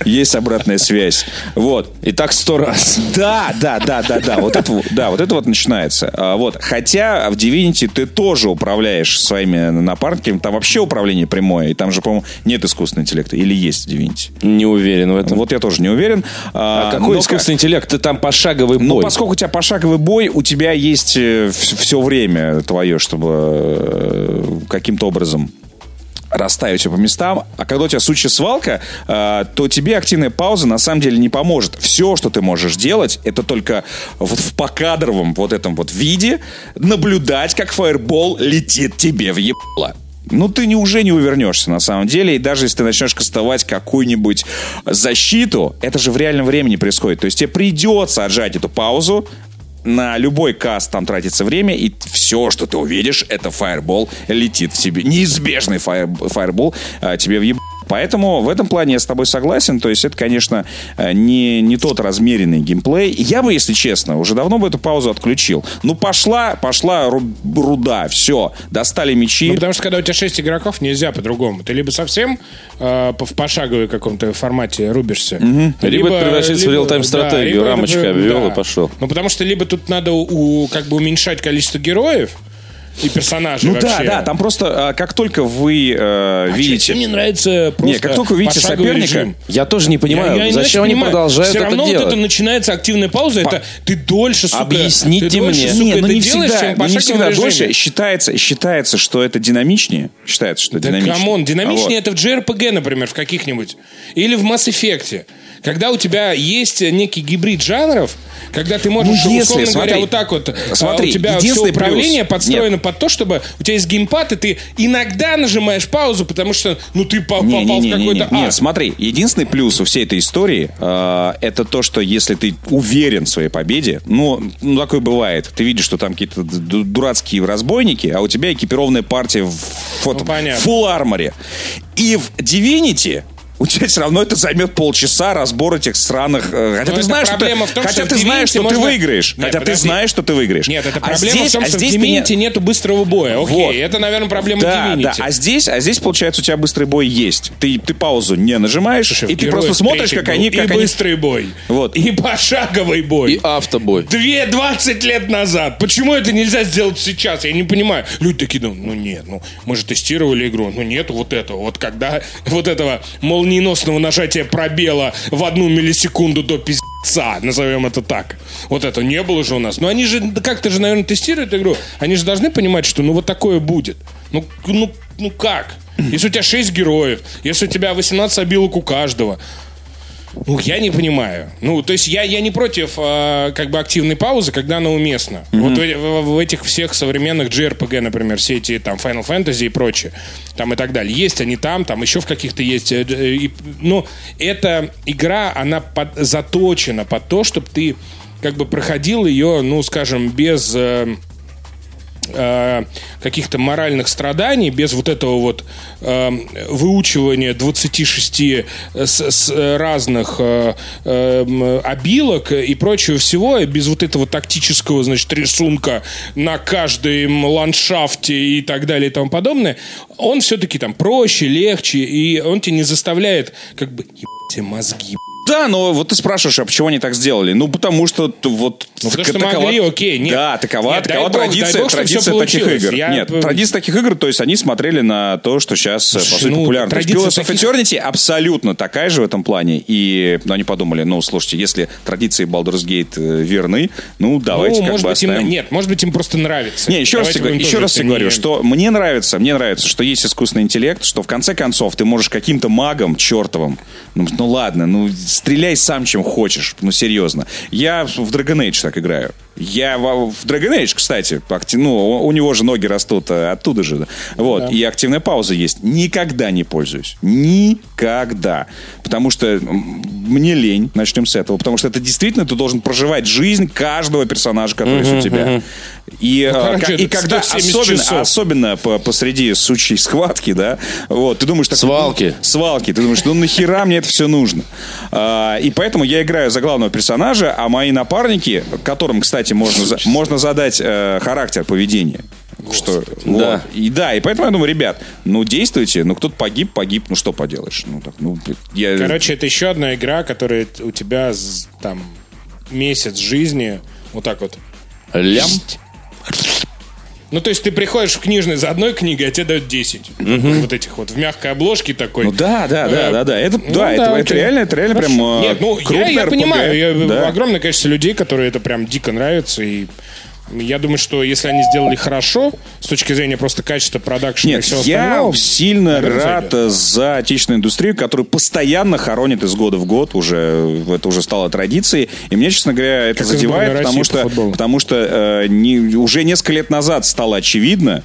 есть обратная связь. Вот. И так сто раз. Да, да, да, да, да. Вот это, да, вот это вот начинается. А, Вот. Хотя в Divinity ты тоже управляешь своими напарниками. Там вообще управление прямое. И там же, по-моему, нет искусственного интеллекта. Или есть в Divinity? Не уверен в этом. Вот я тоже не уверен. А А, какой но искусственный интеллект? Ты там пошаговый Ну, бой. поскольку у тебя пошаговый бой, у тебя есть все время твое, чтобы э, каким-то образом расставить все по местам. А когда у тебя сучья свалка, э, то тебе активная пауза на самом деле не поможет. Все, что ты можешь делать, это только вот в покадровом вот этом вот виде наблюдать, как фаербол летит тебе в ебало. Ну, ты не, уже не увернешься, на самом деле. И даже если ты начнешь кастовать какую-нибудь защиту, это же в реальном времени происходит. То есть тебе придется отжать эту паузу, на любой каст там тратится время, и все, что ты увидишь, это фаербол летит в тебе. Неизбежный фаер, фаербол а, тебе в еб... Поэтому в этом плане я с тобой согласен. То есть это, конечно, э, не, не тот размеренный геймплей. Я бы, если честно, уже давно бы эту паузу отключил. Ну, пошла, пошла ру- руда, все. Достали мечи. Ну, потому что когда у тебя 6 игроков, нельзя по-другому. Ты либо совсем э, по- в пошаговой каком-то формате рубишься, Либо это превращается в реал-тайм стратегию. либо это Рамочка обвел и пошел. Ну, потому что либо тут надо у- как бы уменьшать количество героев и персонажей Ну вообще. да, да, там просто, а, как только вы э, А видите... мне нравится просто Не, как только вы видите соперника, режим. Я тоже не понимаю, Я- я зачем они понимаю. продолжают Все это равно делать. вот это начинается активная пауза, это ты дольше, сука, Объясните ты дольше, мне. сука, Не, ну это не делаешь, всегда, чем ну, не всегда режиме. дольше. Считается, считается, что это динамичнее. Считается, что Да динамичнее. come on, динамичнее Вот. это в JRPG, например, в каких-нибудь. Или в Mass Effect. Когда у тебя есть некий гибрид жанров, когда ты можешь, Ну, если, условно смотри, говоря, вот так вот, а, смотри, у тебя все управление плюс- подстроено Нет. под то, чтобы у тебя есть геймпад, и ты иногда нажимаешь паузу, потому что, ну, ты по- Не, попал не, не, в какой-то ад. Нет, смотри, единственный плюс у всей этой истории э, это то, что если ты уверен в своей победе, ну, ну, такое бывает. Ты видишь, что там какие-то ду- дурацкие разбойники, а у тебя экипированная партия в, вот, Ну, понятно. full арморе. И в Divinity у тебя все равно это займет полчаса разбор этих сраных. э, Хотя Но ты знаешь, что ты, в том, хотя ты в знаешь, что ты выиграешь. Нет, хотя ты знаешь, что ты выиграешь. Нет, это А проблема здесь- в том, а что в здесь ты не- Divinity нету быстрого боя. Окей, Вот. это, наверное, проблема Да, Divinity. да. А здесь, а здесь, получается, у тебя быстрый бой есть. Ты, ты паузу не нажимаешь, Слушай, и в ты просто смотришь, как был они... И Как они... быстрый бой. Вот. И пошаговый бой. И автобой. Две 20 лет назад. Почему это нельзя сделать сейчас? Я не понимаю. Люди такие, ну, ну нет, ну мы же тестировали игру. Ну нет вот этого. Вот когда вот этого молниеносного нажатия пробела в одну миллисекунду до пиздца, назовем это так. Вот это не было же у нас. Но они же как-то же, наверное, тестируют игру. Они же должны понимать, что ну вот такое будет. Ну, ну, ну как? Если у тебя 6 героев, если у тебя 18 обилок у каждого, ну, я не понимаю. Ну, то есть я, я не против э, как бы активной паузы, когда она уместна. Вот в, в- в этих всех современных JRPG, например, все эти там Final Fantasy и прочее, там и так далее. Есть они там, там еще в каких-то есть. э, э, и, ну, эта игра, она под- заточена под то, чтобы ты как бы проходил ее, ну, скажем, без... э, э, каких-то моральных страданий, без вот этого вот э, выучивания 26 с, с разных э, э, м, обилок и прочего всего, и без вот этого тактического, значит, рисунка на каждом ландшафте и так далее и тому подобное, он все-таки там проще, легче, и он тебя не заставляет как бы ебать мозги, Да, но вот ты спрашиваешь, а почему они так сделали? Ну, потому что вот... Ну, потому что такова- могли, окей, нет. Да, такова, Нет, такова дай традиция, бог, традиция таких получилось. игр. Я- Нет, традиция таких игр, то есть они смотрели на то, что сейчас, по Слушай, сути, ну, популярно. То есть Pillars of таких- Eternity абсолютно такая же в этом плане. И ну, они подумали, ну, слушайте, если традиции Baldur's Gate э, верны, ну, давайте ну, как может бы быть, им, оставим. нет, может быть, им просто нравится. Не, еще раз, Давайте тебе, будем еще раз тебе это говорю, что мне нравится, мне нравится, что есть искусственный интеллект, что в конце концов ты можешь каким-то магом чертовым, ну, ну ладно, ну стреляй сам чем хочешь, ну серьезно. Я в Dragon Age так играю. Я в, в Dragon Age, кстати, акти- ну, у, него же ноги растут э, оттуда же. да. Вот, и активная пауза есть. Никогда не пользуюсь. Никогда. Потому что мне лень, начнем с этого. Потому что это действительно ты должен проживать жизнь каждого персонажа, который есть у тебя. И, э, короче, и когда 170 особенно, часов. особенно по- посреди сучьей схватки, да, вот, ты думаешь... так, Свалки. ну, свалки. Ты думаешь, ну нахера мне это все нужно? А, и поэтому я играю за главного персонажа, а мои напарники, которым, кстати, можно, за- можно задать э, характер поведения, Что, Да. вот. И да, и поэтому я думаю, ребят, ну действуйте, ну кто-то погиб, погиб, ну что поделаешь? Ну так, ну я... Короче, это еще одна игра, которая у тебя там месяц жизни вот так вот. Лям. Ну, то есть ты приходишь в книжный за одной книгой, а тебе дают 10. Вот этих вот в мягкой обложке такой. Ну да, да, да, Э, да, да. Это, ну да, это, это реально, это реально Хорошо. прям э, Нет, ну я, я RPG. понимаю, я- Да. огромное количество людей, которые это прям дико нравится, и я думаю, что если они сделали хорошо, с точки зрения просто качества продакшена и Нет, всего я остального, сильно рад зайдет. за отечественную индустрию, которую постоянно хоронит из года в год, уже это уже стало традицией. И мне, честно говоря, это Как и задевает, потому России что, потому что э, не- уже несколько лет назад стало очевидно,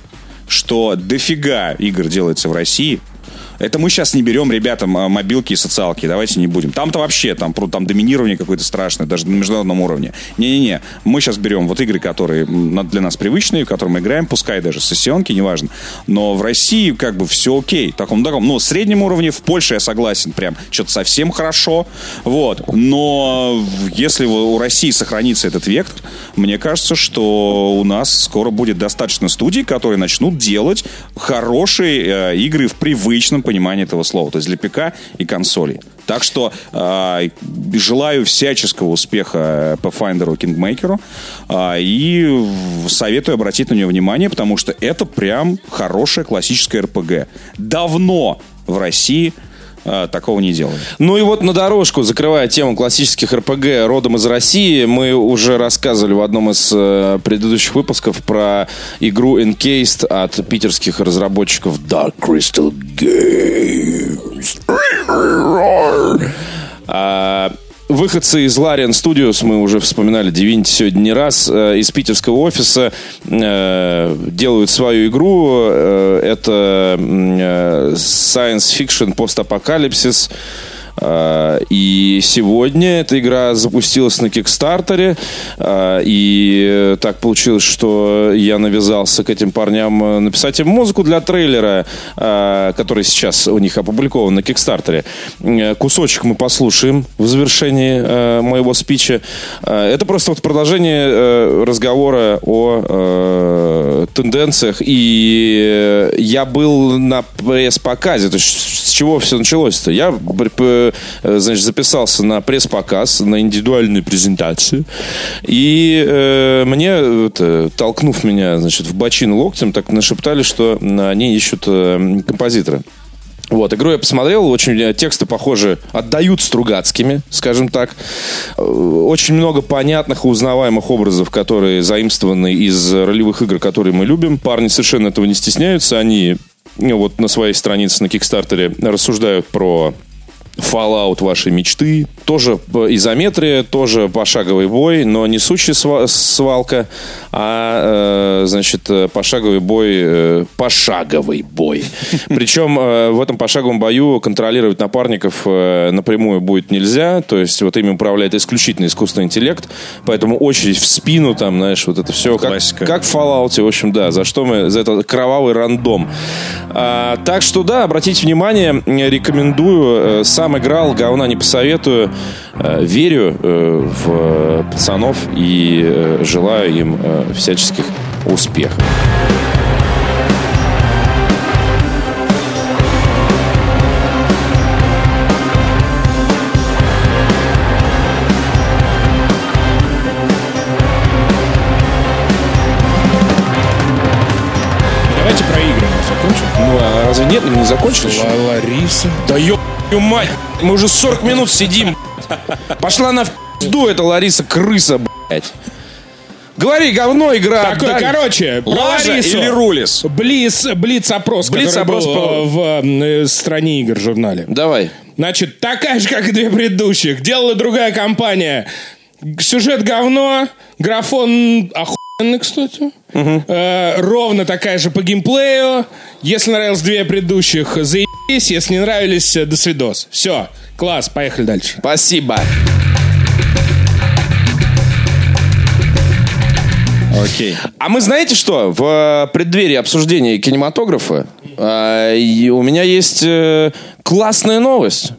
что дофига игр делается в России. Это мы сейчас не берем ребятам мобилки и социалки, давайте не будем. Там-то вообще, там, там доминирование какое-то страшное, даже на международном уровне. Не-не-не, мы сейчас берем вот игры, которые для нас привычные, в которые мы играем, пускай даже сессионки, неважно. Но в России как бы все окей. Таком, таком, ну, среднем уровне, в Польше я согласен, прям что-то совсем хорошо. Вот. Но если у России сохранится этот вектор, мне кажется, что у нас скоро будет достаточно студий, которые начнут делать хорошие э, игры в привычном понимании этого слова. То есть для ПК и консолей. Так что э, желаю всяческого успеха Pathfinder Kingmaker э, и советую обратить на нее внимание, потому что это прям хорошая классическая РПГ. Давно в России э, такого не делали. Ну и вот на дорожку, закрывая тему классических РПГ родом из России, мы уже рассказывали в одном из э, предыдущих выпусков про игру Encased от питерских разработчиков Dark Crystal Games. А, Выходцы из Larian Studios, мы уже вспоминали Divinity сегодня не раз, э, из питерского офиса э, делают свою игру. Э, это science fiction постапокалипсис. Э, И сегодня эта игра запустилась на Кикстартере. Э, И э, так получилось, что я навязался к этим парням э, написать им музыку для трейлера, э, который сейчас у них опубликован на Кикстартере. Э, Кусочек мы послушаем в завершении э, моего спича. Э, Это просто вот продолжение э, разговора о э, тенденциях. И э, я был на пресс-показе. То есть с чего все началось-то? Я э, значит, записался на пресс-показ, на индивидуальную презентацию. И э, мне, это, толкнув меня значит, в бочину локтем, так нашептали, что они ищут э, композитора. Вот, игру я посмотрел, очень э, тексты похожи, отдают Стругацкими, скажем так. Э, Очень много понятных и узнаваемых образов, которые заимствованы из ролевых игр, которые мы любим. Парни совершенно этого не стесняются, они ну, вот на своей странице на Кикстартере рассуждают про Fallout вашей мечты. Тоже изометрия, тоже пошаговый бой, но не сущая сва- свалка, а, э, значит, э, пошаговый бой, э, пошаговый бой. Причем в этом пошаговом бою контролировать напарников напрямую будет нельзя, то есть вот ими управляет исключительно искусственный интеллект, поэтому очередь в спину, там, знаешь, вот это все, как, Классика. как в Fallout, в общем, да, за что мы, за этот кровавый рандом. А, так что, да, обратите внимание, рекомендую, сам играл, говна не посоветую, верю э, в э, пацанов и э, желаю им э, всяческих успехов. Мы не закончили Лариса. Да ёб***ю мать, мы уже 40 минут сидим. Пошла на пизду эта Лариса крыса, блядь. Говори, говно игра. Такой, Да- короче, про Лажа Ларису. или Рулис? Блиц, Блиц-опрос, Блиц-опрос который был по- в э, стране игр журнале. Давай. Значит, такая же, как и две предыдущих. Делала другая компания. Сюжет говно, графон охуенный, кстати. Э, ровно такая же по геймплею. Если нравилось две предыдущих, заебись. Если не нравились, э, до свидос. Все, класс, поехали дальше. Спасибо. Окей. А мы знаете что? В э, преддверии обсуждения кинематографа э, у меня есть э, классная новость.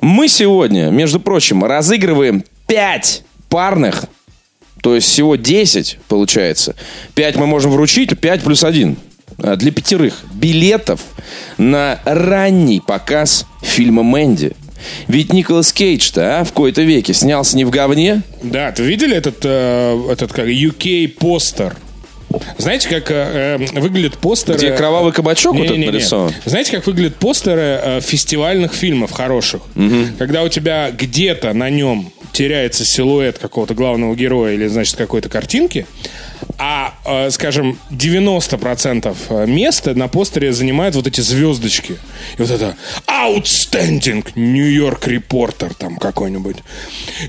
Мы сегодня, между прочим, разыгрываем 5 парных То есть всего 10 получается. 5 мы можем вручить, 5 плюс 1. А, Для пятерых билетов на ранний показ фильма «Мэнди». Ведь Николас Кейдж-то, а, в кои-то веке снялся не в говне. Да, ты видели этот, э, этот как, UK постер? Знаете, как э, э, выглядят постеры... Где кровавый кабачок вот этот Не-не-не. нарисован? Знаете, как выглядят постеры э, фестивальных фильмов хороших? Когда у тебя где-то на нем теряется силуэт какого-то главного героя или, значит, какой-то картинки, а, э, скажем, 90% места на постере занимают вот эти звездочки. И вот это Outstanding New York Reporter там какой-нибудь.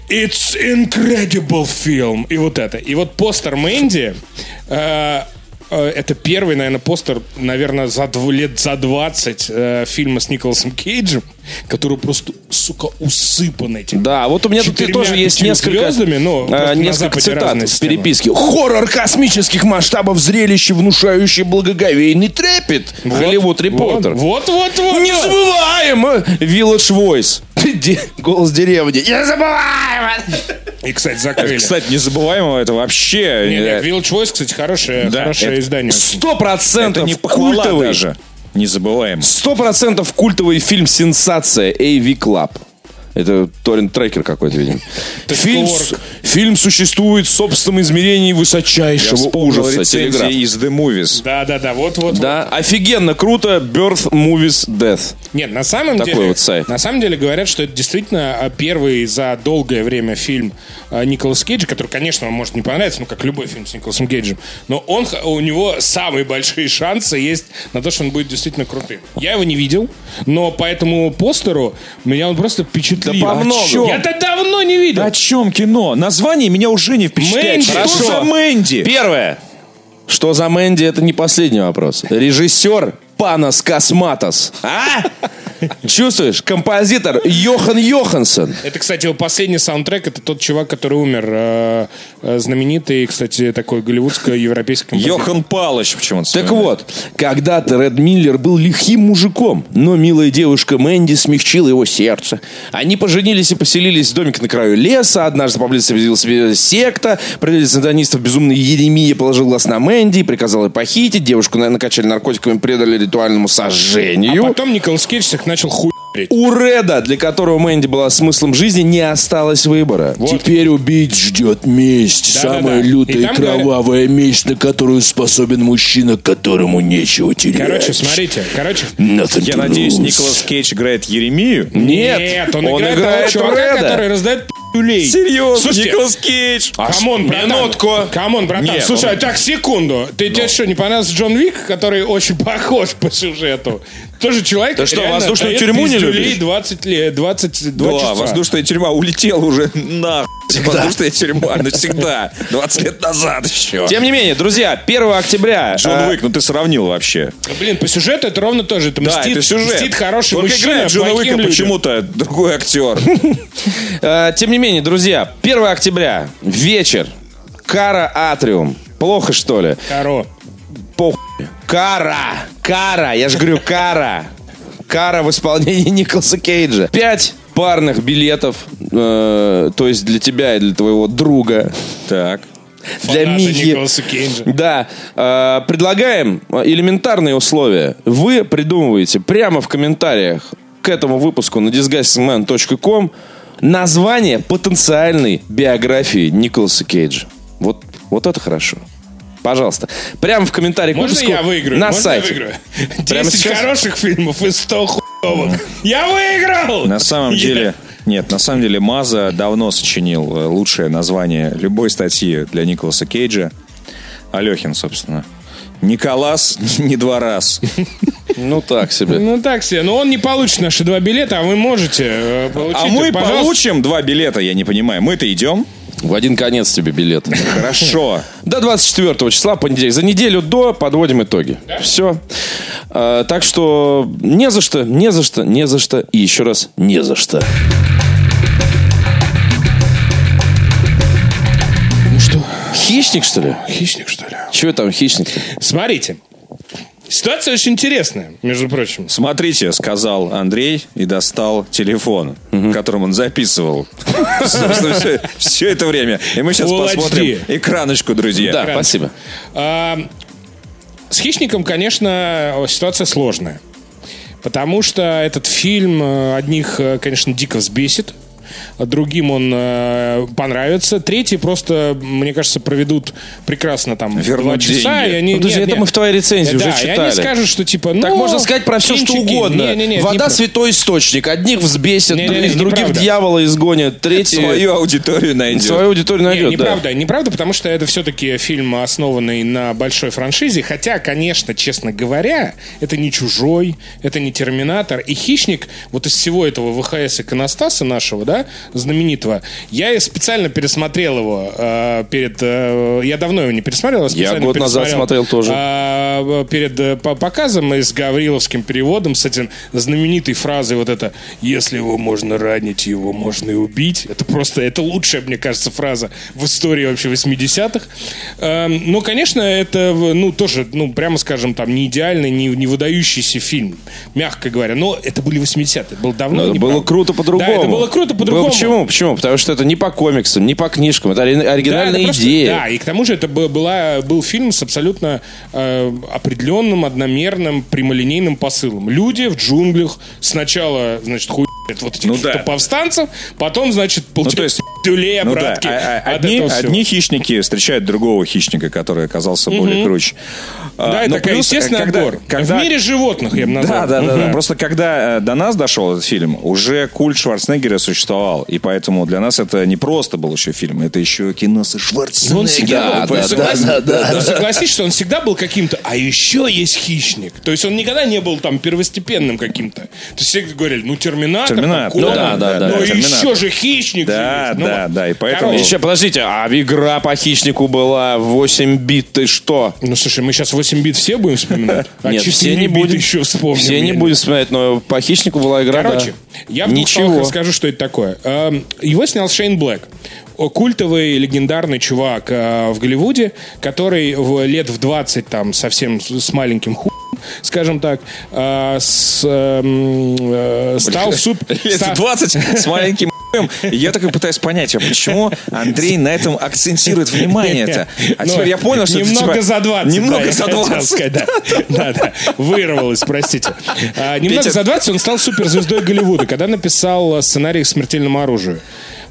It's incredible film. И вот это. И вот постер Мэнди э, э, это первый, наверное, постер, наверное, за дв- лет за 20 э, фильма с Николасом Кейджем, который просто, сука, усыпан этим. Да, вот у меня тут тоже есть несколько, звездами, э, просто на несколько цитат в переписке. Хоррор космических масштабов, зрелище, внушающий благоговейный трепет. Голливуд Репортер. Вот, вот, вот. Не вот. забываем! э, Village Voice. Де- Голос деревни. Не забываем! И, кстати, закрыли. Кстати, незабываемого это вообще... Не, не, э, Village Voice, кстати, хорошее, Да, хорошее это издание. Сто процентов не культовый. даже. Незабываем. Сто процентов культовый фильм «Сенсация» AV Club. Это торрент-трекер какой-то, видимо. Фильм, фильм существует в собственном измерении Я высочайшего вспомнил ужаса. Телеграф. из The Movies. Да, да, да, вот, вот. Да, офигенно, круто. Birth Movies Death. Нет, на самом Такой деле, вот сайт. на самом деле говорят, что это действительно а, первый за долгое время фильм а, Николаса Кейджа, который, конечно, вам может не понравиться, ну как любой фильм с Николасом Кейджем, но он у него самые большие шансы есть на то, что он будет действительно крутым. Я его не видел, но по этому постеру меня он просто впечатлил. Да по многу. чё? Я-то давно не видел. О чем кино? Название меня уже не впечатляет. Мэнди. Что Хорошо. за Мэнди? Первое. Что за Мэнди, это не последний вопрос. Режиссер Панас Косматос. А? Чувствуешь? Композитор Йохан Йоханссон. Это, кстати, его последний саундтрек. Это тот чувак, который умер. э, э, знаменитый, кстати, такой голливудско-европейский композитор. Йохан Палыч почему-то. Так вот, когда-то Ред Миллер был лихим мужиком, но милая девушка Мэнди смягчила его сердце. Они поженились и поселились в домике на краю леса. Однажды поблизости себе секта. Правитель сатанистов безумный Еремия положил глаз на Мэнди и приказал ее похитить. Девушку на- накачали наркотиками и предали ритуальному сожжению. А потом Николас Кейдж начал хуярить. У Реда, для которого Мэнди была смыслом жизни, не осталось выбора. Вот. Теперь убить ждет месть. Да-да-да. Самая лютая И и там кровавая месть, на которую способен мужчина, которому нечего терять. Короче, смотрите, короче. Nothing Я надеюсь, lose. Николас Кейдж играет Еремию. Нет, он, играет, того чувака, Реда. который раздает пи***люлей. Серьезно, Слушайте, Николас Кейдж. Come on, братан. минутку. Come on, братан. Нет, Слушай, он- а так, секунду. Ты тебе что, не понравился Джон Вик, который очень похож по сюжету? Тоже человек, Ты что, воздушную тюрьму не любишь? 20 лет, 22 Да, часа. воздушная тюрьма улетела уже на Воздушная тюрьма навсегда. 20 лет назад еще. Тем не менее, друзья, 1 октября... Джон э, Уик, ну ты сравнил вообще. Блин, по сюжету это ровно тоже. Это Да, мстит, это сюжет. мстит хороший Только мужчина играет Джона Уика почему-то другой актер. э, тем не менее, друзья, 1 октября, вечер, Кара Атриум. Плохо, что ли? Каро. Похуй. Кара! Кара! Я же говорю, Кара! Кара в исполнении Николаса Кейджа. Пять парных билетов, э, то есть для тебя и для твоего друга, Так. для Михи. Николаса Кейджа. Да. Э, предлагаем элементарные условия. Вы придумываете прямо в комментариях к этому выпуску на disgustingman.com название потенциальной биографии Николаса Кейджа. Вот, вот это хорошо. Пожалуйста. Прямо в комментариях Можно выпуску я выиграю? на Можно сайте. я выиграю? Прямо 10 сейчас? хороших фильмов и 100 хуевых. Я выиграл! На самом деле, нет, на самом деле Маза давно сочинил э, лучшее название любой статьи для Николаса Кейджа. Алехин, собственно. Николас не два раз. Ну так себе. Ну так себе. Но он не получит наши два билета, а вы можете э, получить. А мы Пожалуйста. получим два билета, я не понимаю. Мы-то идем? В один конец тебе билет. Хорошо. До 24 числа, понедельник. За неделю до подводим итоги. Все. А, так что не за что, не за что, не за что и еще раз не за что. Ну что, Хищник, что ли? хищник, что ли? Чего там хищник? Смотрите. Ситуация очень интересная, между прочим. Смотрите, сказал Андрей и достал телефон, которым он записывал. Все, все это время. И мы сейчас Full посмотрим HD. экраночку, друзья. Да, спасибо. А, с хищником, конечно, ситуация сложная. Потому что этот фильм э, одних, э, конечно, дико взбесит. Другим он э, понравится. Третий просто, мне кажется, проведут прекрасно там Вернут два часа. деньги. И они, Ну, нет, это нет. мы в твоей рецензии уже да, и читали. они скажут, что типа, ну... Так можно сказать про все, что угодно. Не, не, не, Вода не святой источник. Одних взбесит, Не, не, не, других неправда. дьявола изгонят, третий Свою аудиторию найдет. свою аудиторию Не, найдет. да. неправда, неправда, потому что это все-таки фильм, основанный на большой франшизе. Хотя, конечно, честно говоря, это не чужой, это не терминатор. И хищник, вот из всего этого ВХС иконостаса нашего, да, знаменитого, я специально пересмотрел его э, перед. э, я давно его не пересмотрел, а специально год назад смотрел тоже. а, перед э, по- показом и с гавриловским переводом, с этим знаменитой фразой вот это «Если его можно ранить, его можно и убить». Это просто, это лучшая, мне кажется, фраза в истории вообще 80-х. Эм, Но, конечно, это, ну, тоже, ну, прямо скажем, там, не идеальный, не, не выдающийся фильм, мягко говоря. Но это были 80-е, это было давно. Но это было правда. круто по-другому. Да, это было круто по-другому. Ну, почему? Почему? Потому что это не по комиксам, не по книжкам. Это ори- Да, оригинальная это просто- идея. да, и к тому же это бы- была, был фильм с абсолютно э, определенным, одномерным, прямолинейным посылом. Люди в джунглях сначала, значит, хуй вот этих Ну да. повстанцев, потом, значит, получают то есть- тюлей, Ну да, обратки. а- а- одни, одни хищники встречают другого хищника, который оказался более круче. А, Да, это но такой плюс, естественный когда- отбор. когда- В мире животных, я бы назвал. Да, да, да, да. Мгм. Просто когда э, до нас дошел этот фильм, уже культ Шварценеггера существовал. И поэтому для нас это не просто был еще фильм, это еще кино со Ну, Шварценеггером. Он всегда Да, был, да, согласись, да, да, да. Ну, согласись, что он всегда был каким-то, а еще есть хищник. То есть он никогда не был там первостепенным каким-то. То есть все говорили, ну, Терминатор, Терминатор, ну Конан, да, да, но да, еще же хищник. Да. Ну, да, да, и поэтому- Еще, подождите, а игра по хищнику была в 8 бит, ты что? Ну, слушай, мы сейчас 8 бит все будем вспоминать? А Нет, все не будем. еще вспомним. Все не будем вспоминать, но по хищнику была игра, Короче, да. я в Ничего. расскажу, что это такое. Эм, Его снял Шейн Блэк. Культовый, легендарный чувак э, в Голливуде, который в лет в 20 там совсем с с маленьким ху скажем так, э, с, эм, э, стал суп... Лет ста- 20 с маленьким Я так и пытаюсь понять, а почему Андрей на этом акцентирует внимание-то? А Ну, теперь я понял, что это немного типа- за 20. Немного да, за хотел 20. сказать, да. Да, да. Вырвалось, простите. А, немного Петя- за 20 он стал суперзвездой Голливуда, когда написал сценарий к смертельному оружию.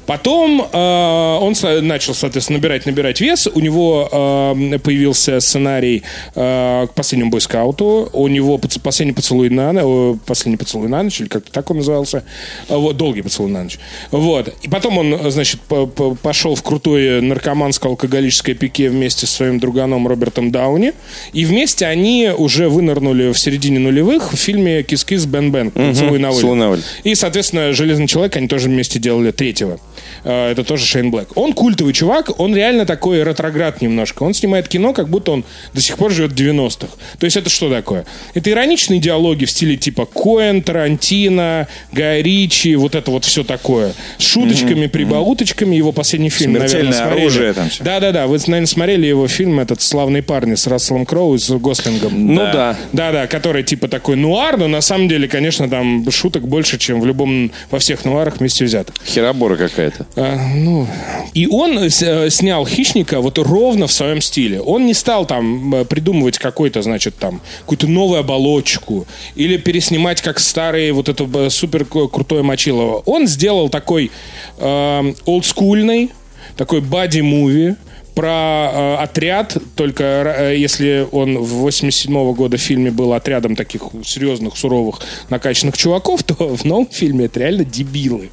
Потом э, он начал, соответственно, набирать, набирать вес. У него э, появился сценарий э, к последнему бойскауту. У него поц- последний поцелуй на ночь, последний поцелуй на ночь, или как-то так он назывался. А, Вот, долгий поцелуй на ночь. Вот. И потом он, э, значит, по- по- пошел в крутое наркоманско-алкоголическое пике вместе со своим друганом Робертом Дауни. И вместе они уже вынырнули в середине нулевых в фильме «Кис-кис Бен Бен». «Поцелуй на «Поцелуй на воле». и, соответственно, «Железный человек» они тоже вместе делали третьего. Э, Это тоже Шейн Блэк. Он культовый чувак, он реально такой ретроград немножко. Он снимает кино, как будто он до сих пор живет в 90-х. То есть это что такое? Это ироничные диалоги в стиле типа Коэн, Тарантино, Гай Ричи, вот это вот все такое. С шуточками, прибауточками. Его последний фильм, Смертельное наверное, смотрели. оружие там всё. Да-да-да, вы, наверное, смотрели его фильм этот «Славные парни» с Расселом Кроу и с Гослингом. Ну да. Да-да, который типа такой нуар, но на самом деле, конечно, там шуток больше, чем в любом, во всех нуарах вместе взятых. Херобора какая-то. А, ну, и он э, э, снял «Хищника» вот ровно в своем стиле. Он не стал там э, придумывать какой-то, значит, там, какую-то новую оболочку или переснимать как старый вот это супер крутое Мочилово. Он сделал такой э, олдскульный, такой бади-муви, про э, отряд, только э, если он в 87 года в фильме был отрядом таких серьезных, суровых, накачанных чуваков, то в новом фильме это реально дебилы.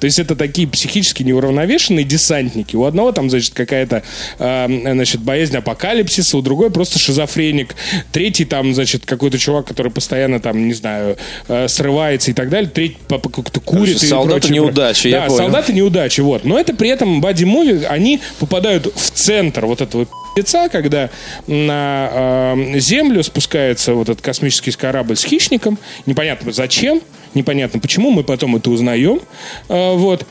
То есть это такие психически неуравновешенные десантники. У одного там, значит, какая-то э, значит, боязнь апокалипсиса, у другой просто шизофреник. Третий там, значит, какой-то чувак, который постоянно там, не знаю, э, срывается и так далее. Третий как-то курит. Короче, и солдаты прочее, неудачи, я да, понял. солдаты неудачи, вот. Но это при этом бади-муви, они попадают в центр вот этого пи***ца, когда на э, Землю спускается вот этот космический корабль с хищником. Непонятно зачем, непонятно почему, мы потом это узнаем. Э, вот.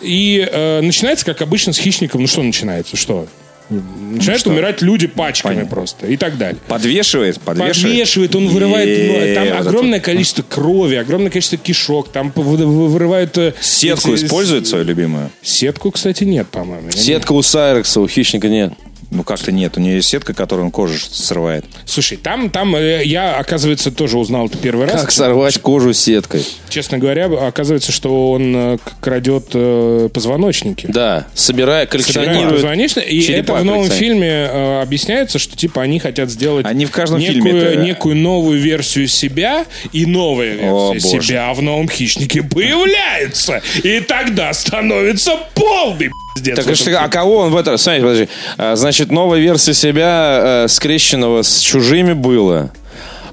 И э, начинается, как обычно, с хищником. Ну что начинается? Что? Начинают умирать люди пачками просто и так далее. Подвешивает, подвешивает. Подвешивает, он вырывает, ну, там вот это огромное количество крови, огромное количество кишок, там вы- вы- вырывают... э, Сетку эти- использует свою любимую? Сетку, кстати, нет, по-моему. Сетка у Сайрекса, у хищника нет. Ну как-то нет, у нее есть сетка, которую он кожу срывает. Слушай, там, там э, я, оказывается, тоже узнал это первый раз. Как сорвать кожу сеткой? Честно говоря, оказывается, что он э, крадет э, позвоночники. Да, собирая, Собирает коллекционирует. позвоночники, и это в новом фильме объясняется, что типа они хотят сделать Они в каждом некую, фильме это- некую новую версию себя, и новая О, версия боже. себя в новом хищнике появляется. И тогда становится полный пиздец. Так а что- а кого он в этом... Смотрите, подожди. А, Значит, новая версия себя, э, скрещенного с чужими было.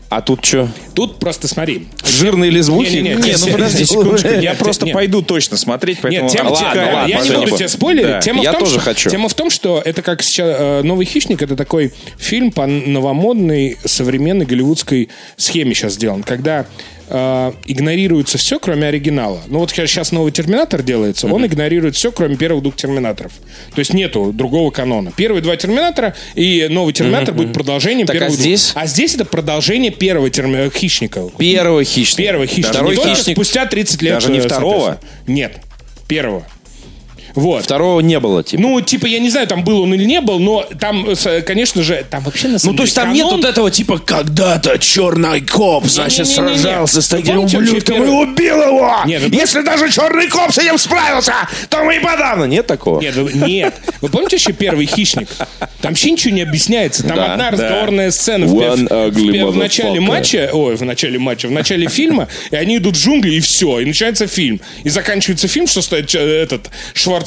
А тут что? Тут просто смотри. Жирные лесбухи? Не-не-не, Не, ну Нет, подожди нет, секундочку, нет, я нет, просто нет. пойду точно смотреть, поэтому... Нет, тема, обтекаемо. ладно, ладно, я не спасибо. буду тебе спойлерить. Да. Тема, Я в том, тоже что, хочу. тема в том, что это как сейчас э, «Новый хищник» — это такой фильм по новомодной современной голливудской схеме сейчас сделан, когда э, игнорируется все, кроме оригинала. Ну вот сейчас новый «Терминатор» делается, он игнорирует все, кроме первых двух «Терминаторов». То есть нету другого канона. Первые два «Терминатора» и новый «Терминатор» будет продолжением Так, а первых двух. здесь? А здесь это продолжение первого терми- «Хищника». Первый хищник. Первый хищник. Второй Не хищник. спустя 30 лет. Даже не э, второго? Нет. Первого. Вот. Второго не было, типа. Ну, типа, я не знаю, там был он или не был, но там, с- конечно же, там вообще на самом Ну, то есть там нет канон- вот этого, типа, когда-то черный коп, значит, сражался с таким ублюдком и убил его! Нет, вы Если даже черный коп с этим справился, то мы и подавно. Нет такого? Нет, вы, нет. Вы помните еще первый хищник? Там вообще ничего не объясняется. Там Да, одна да. разговорная сцена в, One в- в- ugly в начале матча, ой, в начале матча, в начале фильма, и они идут в джунгли, и все, и начинается фильм. И заканчивается фильм, что стоит э, этот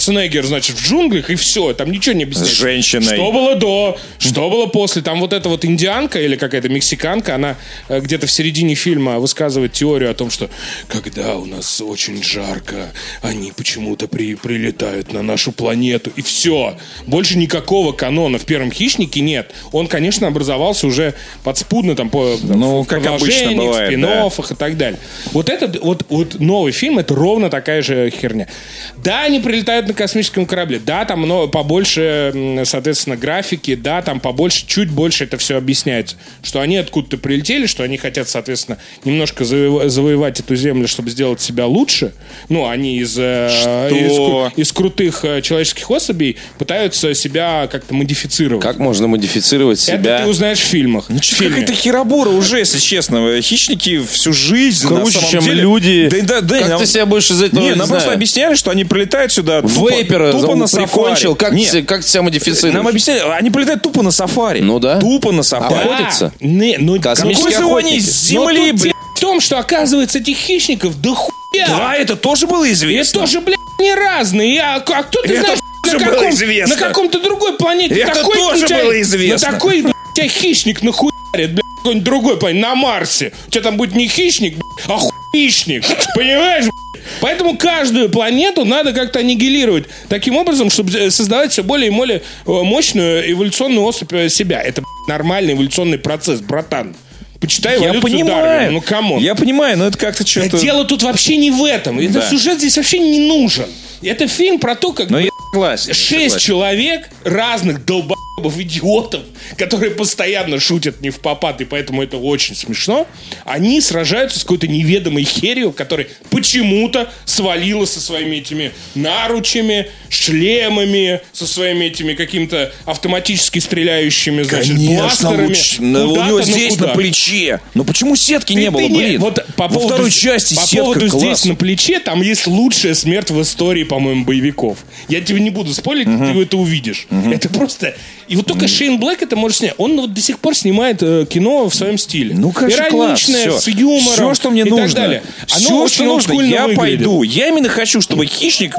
Шварценеггер, значит, в джунглях, и все, там ничего не объясняется. С женщиной. Что было до, что было после. Там вот эта вот индианка или какая-то мексиканка, она э, где-то в середине фильма высказывает теорию о том, что когда у нас очень жарко, они почему-то при, прилетают на нашу планету, и все. Больше никакого канона в первом «Хищнике» нет. Он, конечно, образовался уже подспудно там по Ну, в как обычно бывает, спин-оффах и так далее. Вот этот вот, вот новый фильм это ровно такая же херня. Да, они прилетают на космическом корабле, да, там много, побольше, соответственно, графики, да, там побольше, чуть больше это все объясняется. Что они откуда-то прилетели, что они хотят, соответственно, немножко заво- завоевать эту землю, чтобы сделать себя лучше. Ну, они из, э, Что? из, из крутых э, человеческих особей пытаются себя как-то модифицировать. Как можно модифицировать Это себя? ты узнаешь в фильмах. в фильме. Какая-то херобура уже, если честно. Хищники всю жизнь на Круче, самом чем деле- люди. Да, да, да, Как нам- ты себя будешь из этого, Не, не нам просто объясняли, что они прилетают сюда тупо, Вейпера тупо на прикончил. Как, Нет, как себя модифицируешь? нам объясняли, они прилетают тупо на сафари. Ну да. Тупо на сафари. Охотятся. Охотятся? Не, ну, Космические Какой охотники. Но земли, блядь? в том, что оказывается этих хищников да хуя. Да, это тоже было известно. тоже, блядь, не разные. А, а кто ты Это знаешь, тоже на, было каком, известно. на каком-то другой планете Это такой тоже тебя- было известно. На такой, блядь, тебя хищник нахуярит, блядь, какой-нибудь другой планете, на Марсе. У тебя там будет не хищник, блядь, а хуищник. Понимаешь, блядь? Поэтому каждую планету надо как-то аннигилировать таким образом, чтобы э, создавать все более и более э, мощную эволюционную особь э, себя. Это нормальный эволюционный процесс, братан. Почитай Я эволюцию Дарвина. понимаю. Ну, come on. Я понимаю, но это как-то что-то... дело тут вообще не в этом. Этот Да. сюжет здесь вообще не нужен. Это фильм про то, как Но бы, я согласен. шесть человек, разных долбоебов, идиотов, которые постоянно шутят не в попад, и поэтому это очень смешно, они сражаются с какой-то неведомой херью, которая почему-то свалила со своими этими наручами, шлемами, со своими этими какими-то автоматически стреляющими, значит, Конечно, бластерами. луч- на- у Куда-то, него ну здесь куда? на плече. Но почему сетки Ты- не было, ты не- блин? Вот по Во поводу, второй части по сетка поводу класс. здесь на плече, там есть лучшая смерть в истории, по-моему, боевиков. Я тебе не буду спорить, ты это увидишь. Это просто... И вот только Шейн Блэк это может снять. Он вот до сих пор снимает э, кино в своем стиле. Ну, конечно, класс. Ироничное, Все. с юмором Все, что мне и нужно. так далее. Оно Все, очень что нужно, я выглядит. пойду. Я именно хочу, чтобы хищник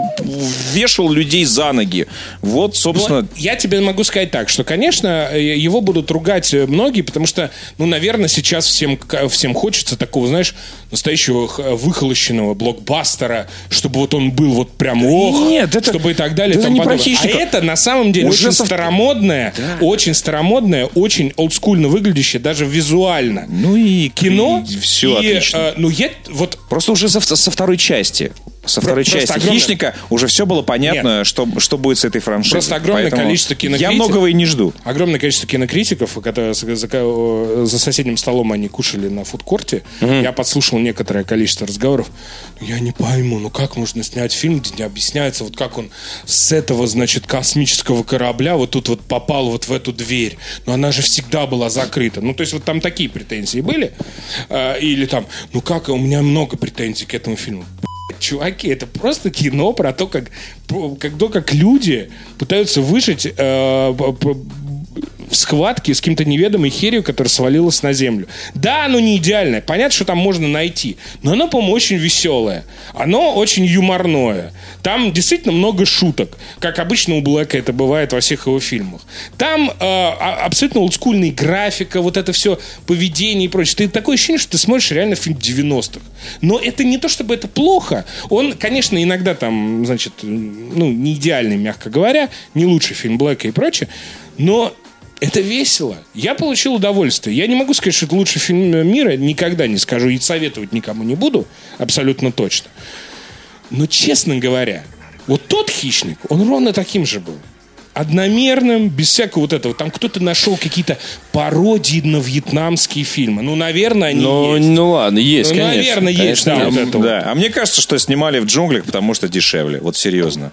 вешал людей за ноги. Вот, собственно... Ну, я тебе могу сказать так, что, конечно, э, его будут ругать э, многие, потому что, ну, наверное, сейчас всем, всем хочется такого, знаешь, настоящего выхолощенного блокбастера, чтобы вот он был вот прям ох, нет, это- чтобы и так далее. и это не про подобное. хищника. А это на самом деле Уже очень со- старомодное, очень старомодное, очень олдскульно выглядящее, даже визуально. Ну и Кино все и, отлично. э, ну, я вот Просто уже со, со второй части. Со второй просто части огромное- «Хищника» уже все было понятно, что, что будет с этой франшизой. Просто огромное Поэтому количество Я кинокритиков. многого и не жду. огромное количество кинокритиков, которые за, за- за соседним столом они кушали на фудкорте. Я подслушал некоторое количество разговоров. Я не пойму, ну как можно снять фильм, где не объясняется, вот как он с этого, значит, космического корабля вот тут вот попал вот в эту дверь. Но она же всегда была закрыта. Ну, то есть вот там такие претензии были. А, Или там, ну как, у меня много претензий к этому фильму. Чуваки, это просто кино про то, как, как, то, как люди пытаются выжить э, в схватке с каким-то неведомой херью, которая свалилась на землю. Да, оно не идеальное. Понятно, что там можно найти. Но оно, по-моему, очень веселое. Оно очень юморное. Там действительно много шуток. Как обычно у Блэка это бывает во всех его фильмах. Там э, а- абсолютно олдскульная графика, вот это все поведение и прочее. Ты такое ощущение, что ты смотришь реально фильм 90-х. Но это не то, чтобы это плохо. Он, конечно, иногда там, значит, ну, не идеальный, мягко говоря, не лучший фильм Блэка и прочее. Но это весело. Я получил удовольствие. Я не могу сказать, что это лучший фильм мира. Никогда не скажу и советовать никому не буду. Абсолютно точно. Но, честно говоря, вот тот хищник, он ровно таким же был. Одномерным, без всякого вот этого. Там кто-то нашел какие-то пародии на вьетнамские фильмы. Ну, наверное, они Ну, есть. ну ладно, есть, Ну, конечно. наверное, есть, Конечно, да, вот есть. это вот. Да, а мне кажется, что снимали в джунглях, потому что дешевле. Вот серьезно.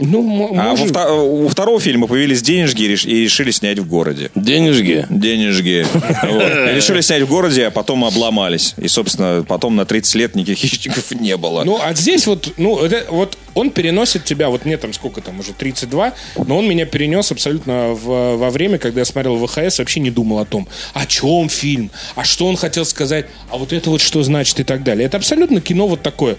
Ну, А во может... вто- у второго фильма появились денежки и реш- и решили снять в городе. Денежки. Денежки. Решили снять в городе, а потом обломались. И, собственно, потом на 30 лет никаких хищников не было. Ну, а здесь вот, ну, вот он переносит тебя, вот мне там сколько там, уже 32, но он меня перенес абсолютно в- во время, когда я смотрел ВХС, вообще не думал о том, о чем фильм, а что он хотел сказать, а вот это вот что значит и так далее. Это абсолютно кино вот такое.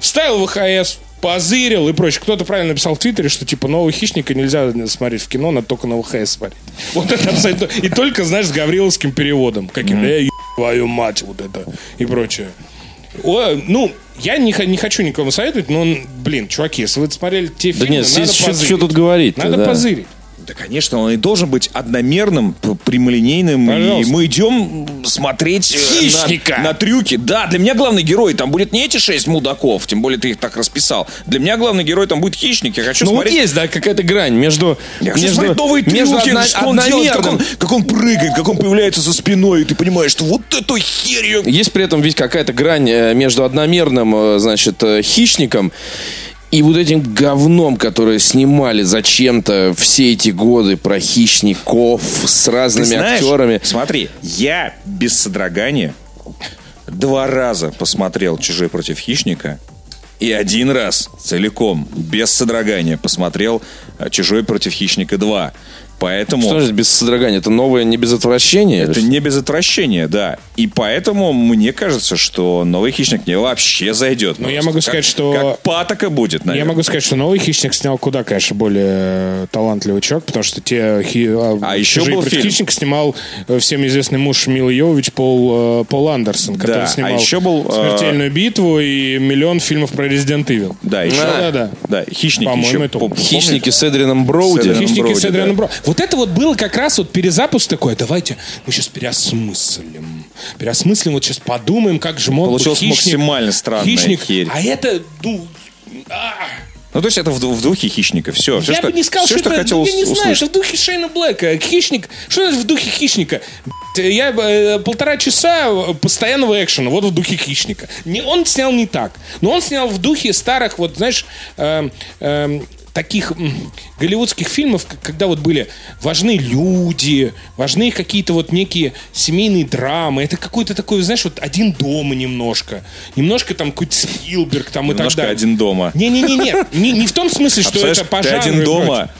Вставил ВХС, позырил и прочее. Кто-то правильно написал в Твиттере, что типа нового хищника нельзя смотреть в кино, надо только на ВХС смотреть. Вот это абсолютно. И только, знаешь, с гавриловским переводом. Каким-то, «Э, еб твою мать, вот это и прочее. О, ну, я не, не хочу никому советовать, но, блин, чуваки, если вы смотрели те Да фильмы, нет, надо позырить. что тут говорить-то, Надо да. позырить. Да, конечно, он и должен быть одномерным, прямолинейным. И Пожалуйста. мы идем смотреть э, Хищника. На, на трюки. Да, для меня главный герой там будет не эти шесть мудаков, тем более ты их так расписал. Для меня главный герой там будет хищник. Я хочу Ну вот смотреть... есть, да, какая-то грань между... Я хочу между, смотреть новые между трюки, одно- что он делает, как он, как он прыгает, как он появляется за спиной, и ты понимаешь, что вот этой херью... Есть при этом ведь какая-то грань э, между одномерным, э, значит, хищником и вот этим говном, которое снимали зачем-то все эти годы про хищников с разными Ты знаешь, актерами. Смотри, я без содрогания два раза посмотрел «Чужой против хищника» и один раз целиком, без содрогания, посмотрел «Чужой против хищника 2». Поэтому... Что же без содрогания? Это новое не без отвращения? Это не без отвращения, да. И поэтому мне кажется, что новый хищник мне вообще зайдет. Ну, я могу Как- сказать, что- Как патока будет, Я наверное. могу сказать, что новый хищник снял куда, конечно, более э, талантливый чувак, потому что те хи- А еще «Чужие был фильм. хищника снимал э, всем известный муж Милы Йовович Пол, э, Пол Андерсон, который а снимал еще был, э, «Смертельную битву» и миллион фильмов про Resident Evil. Да, еще... Да, да, Да, хищники По-моему, еще... это. Хищники с Эдрином Броуди. С Эдрином Хищники Броуди, Вот это вот было как раз вот перезапуск такой. Давайте мы сейчас переосмыслим. Переосмыслим, вот сейчас подумаем, как же мог бы Получилась хищник... максимально странная хищник, херь. А это, ну... а, Ну, то есть это в, в духе хищника. Все, все я что, бы не сказал, все, что, что это, хотел ну, я не ус- знаю, услышать. это в духе Шейна Блэка. Хищник, что это в духе хищника? Я э, полтора часа постоянного экшена, вот в духе хищника. Не, он снял не так, но он снял в духе старых, вот знаешь, эм, эм, таких голливудских фильмов, когда вот были важны люди, важны какие-то вот некие семейные драмы. Это какой-то такой, знаешь, вот один дома немножко. Немножко там какой-то Спилберг там и так Немножко далее. один дома. Не-не-не, не, не в том смысле, что Представляешь, это по ты один дома,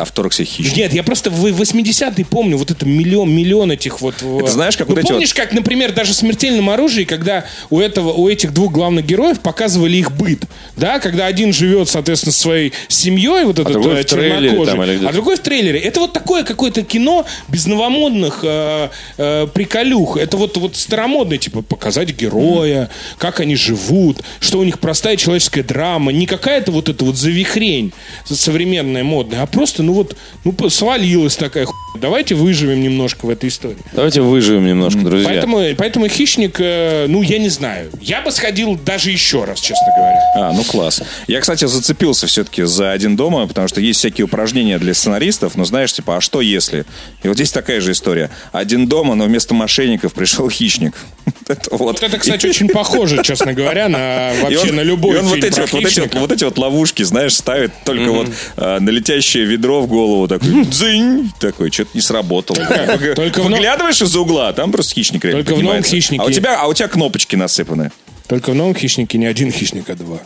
а вторг себе хищник. Нет, я просто в 80-е помню вот это миллион, миллион этих вот... Это знаешь, как ну, вот эти помнишь, как, например, даже в «Смертельном оружии», когда у, этого, у этих двух главных героев показывали их быт, да, когда один живет, соответственно, со своей семьей, вот этот другой э, трейлере там а другой в трейлере. Это вот такое какое-то кино без новомодных э, э, приколюх. Это вот, вот старомодное, типа, показать героя, как они живут, что у них простая человеческая драма, не какая-то вот эта вот завихрень современная, модная, а просто ну вот, ну свалилась такая хуйня. Давайте выживем немножко в этой истории. Давайте выживем немножко, друзья. Поэтому, поэтому хищник, э, ну я не знаю. Я бы сходил даже еще раз, честно говоря. А, ну класс. Я, кстати, зацепился все-таки за один дома, потому что есть всякие упражнения для сценаристов, но знаешь, типа, а что если? И вот здесь такая же история. Один дома, но вместо мошенников пришел хищник. Это вот. Вот это, кстати, очень похоже, честно говоря, на вообще он- на любой и он фильм вот эти про вот, вот, эти вот, хищника. вот эти вот ловушки, знаешь, ставит только вот а, на летящее ведро в голову такой дзынь, такой, что-то не сработало. только Выглядываешь из угла, а там просто хищник реально Только в новом. «Хищнике». А у тебя, а у тебя кнопочки насыпаны. Только в новом хищнике не один хищник, а два.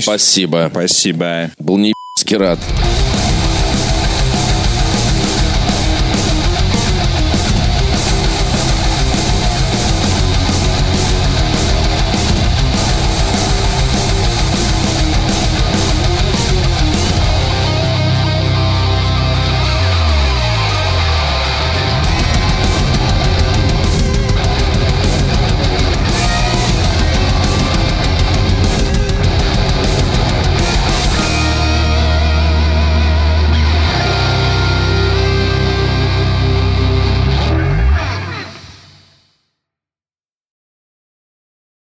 Спасибо. Спасибо. Был не рад.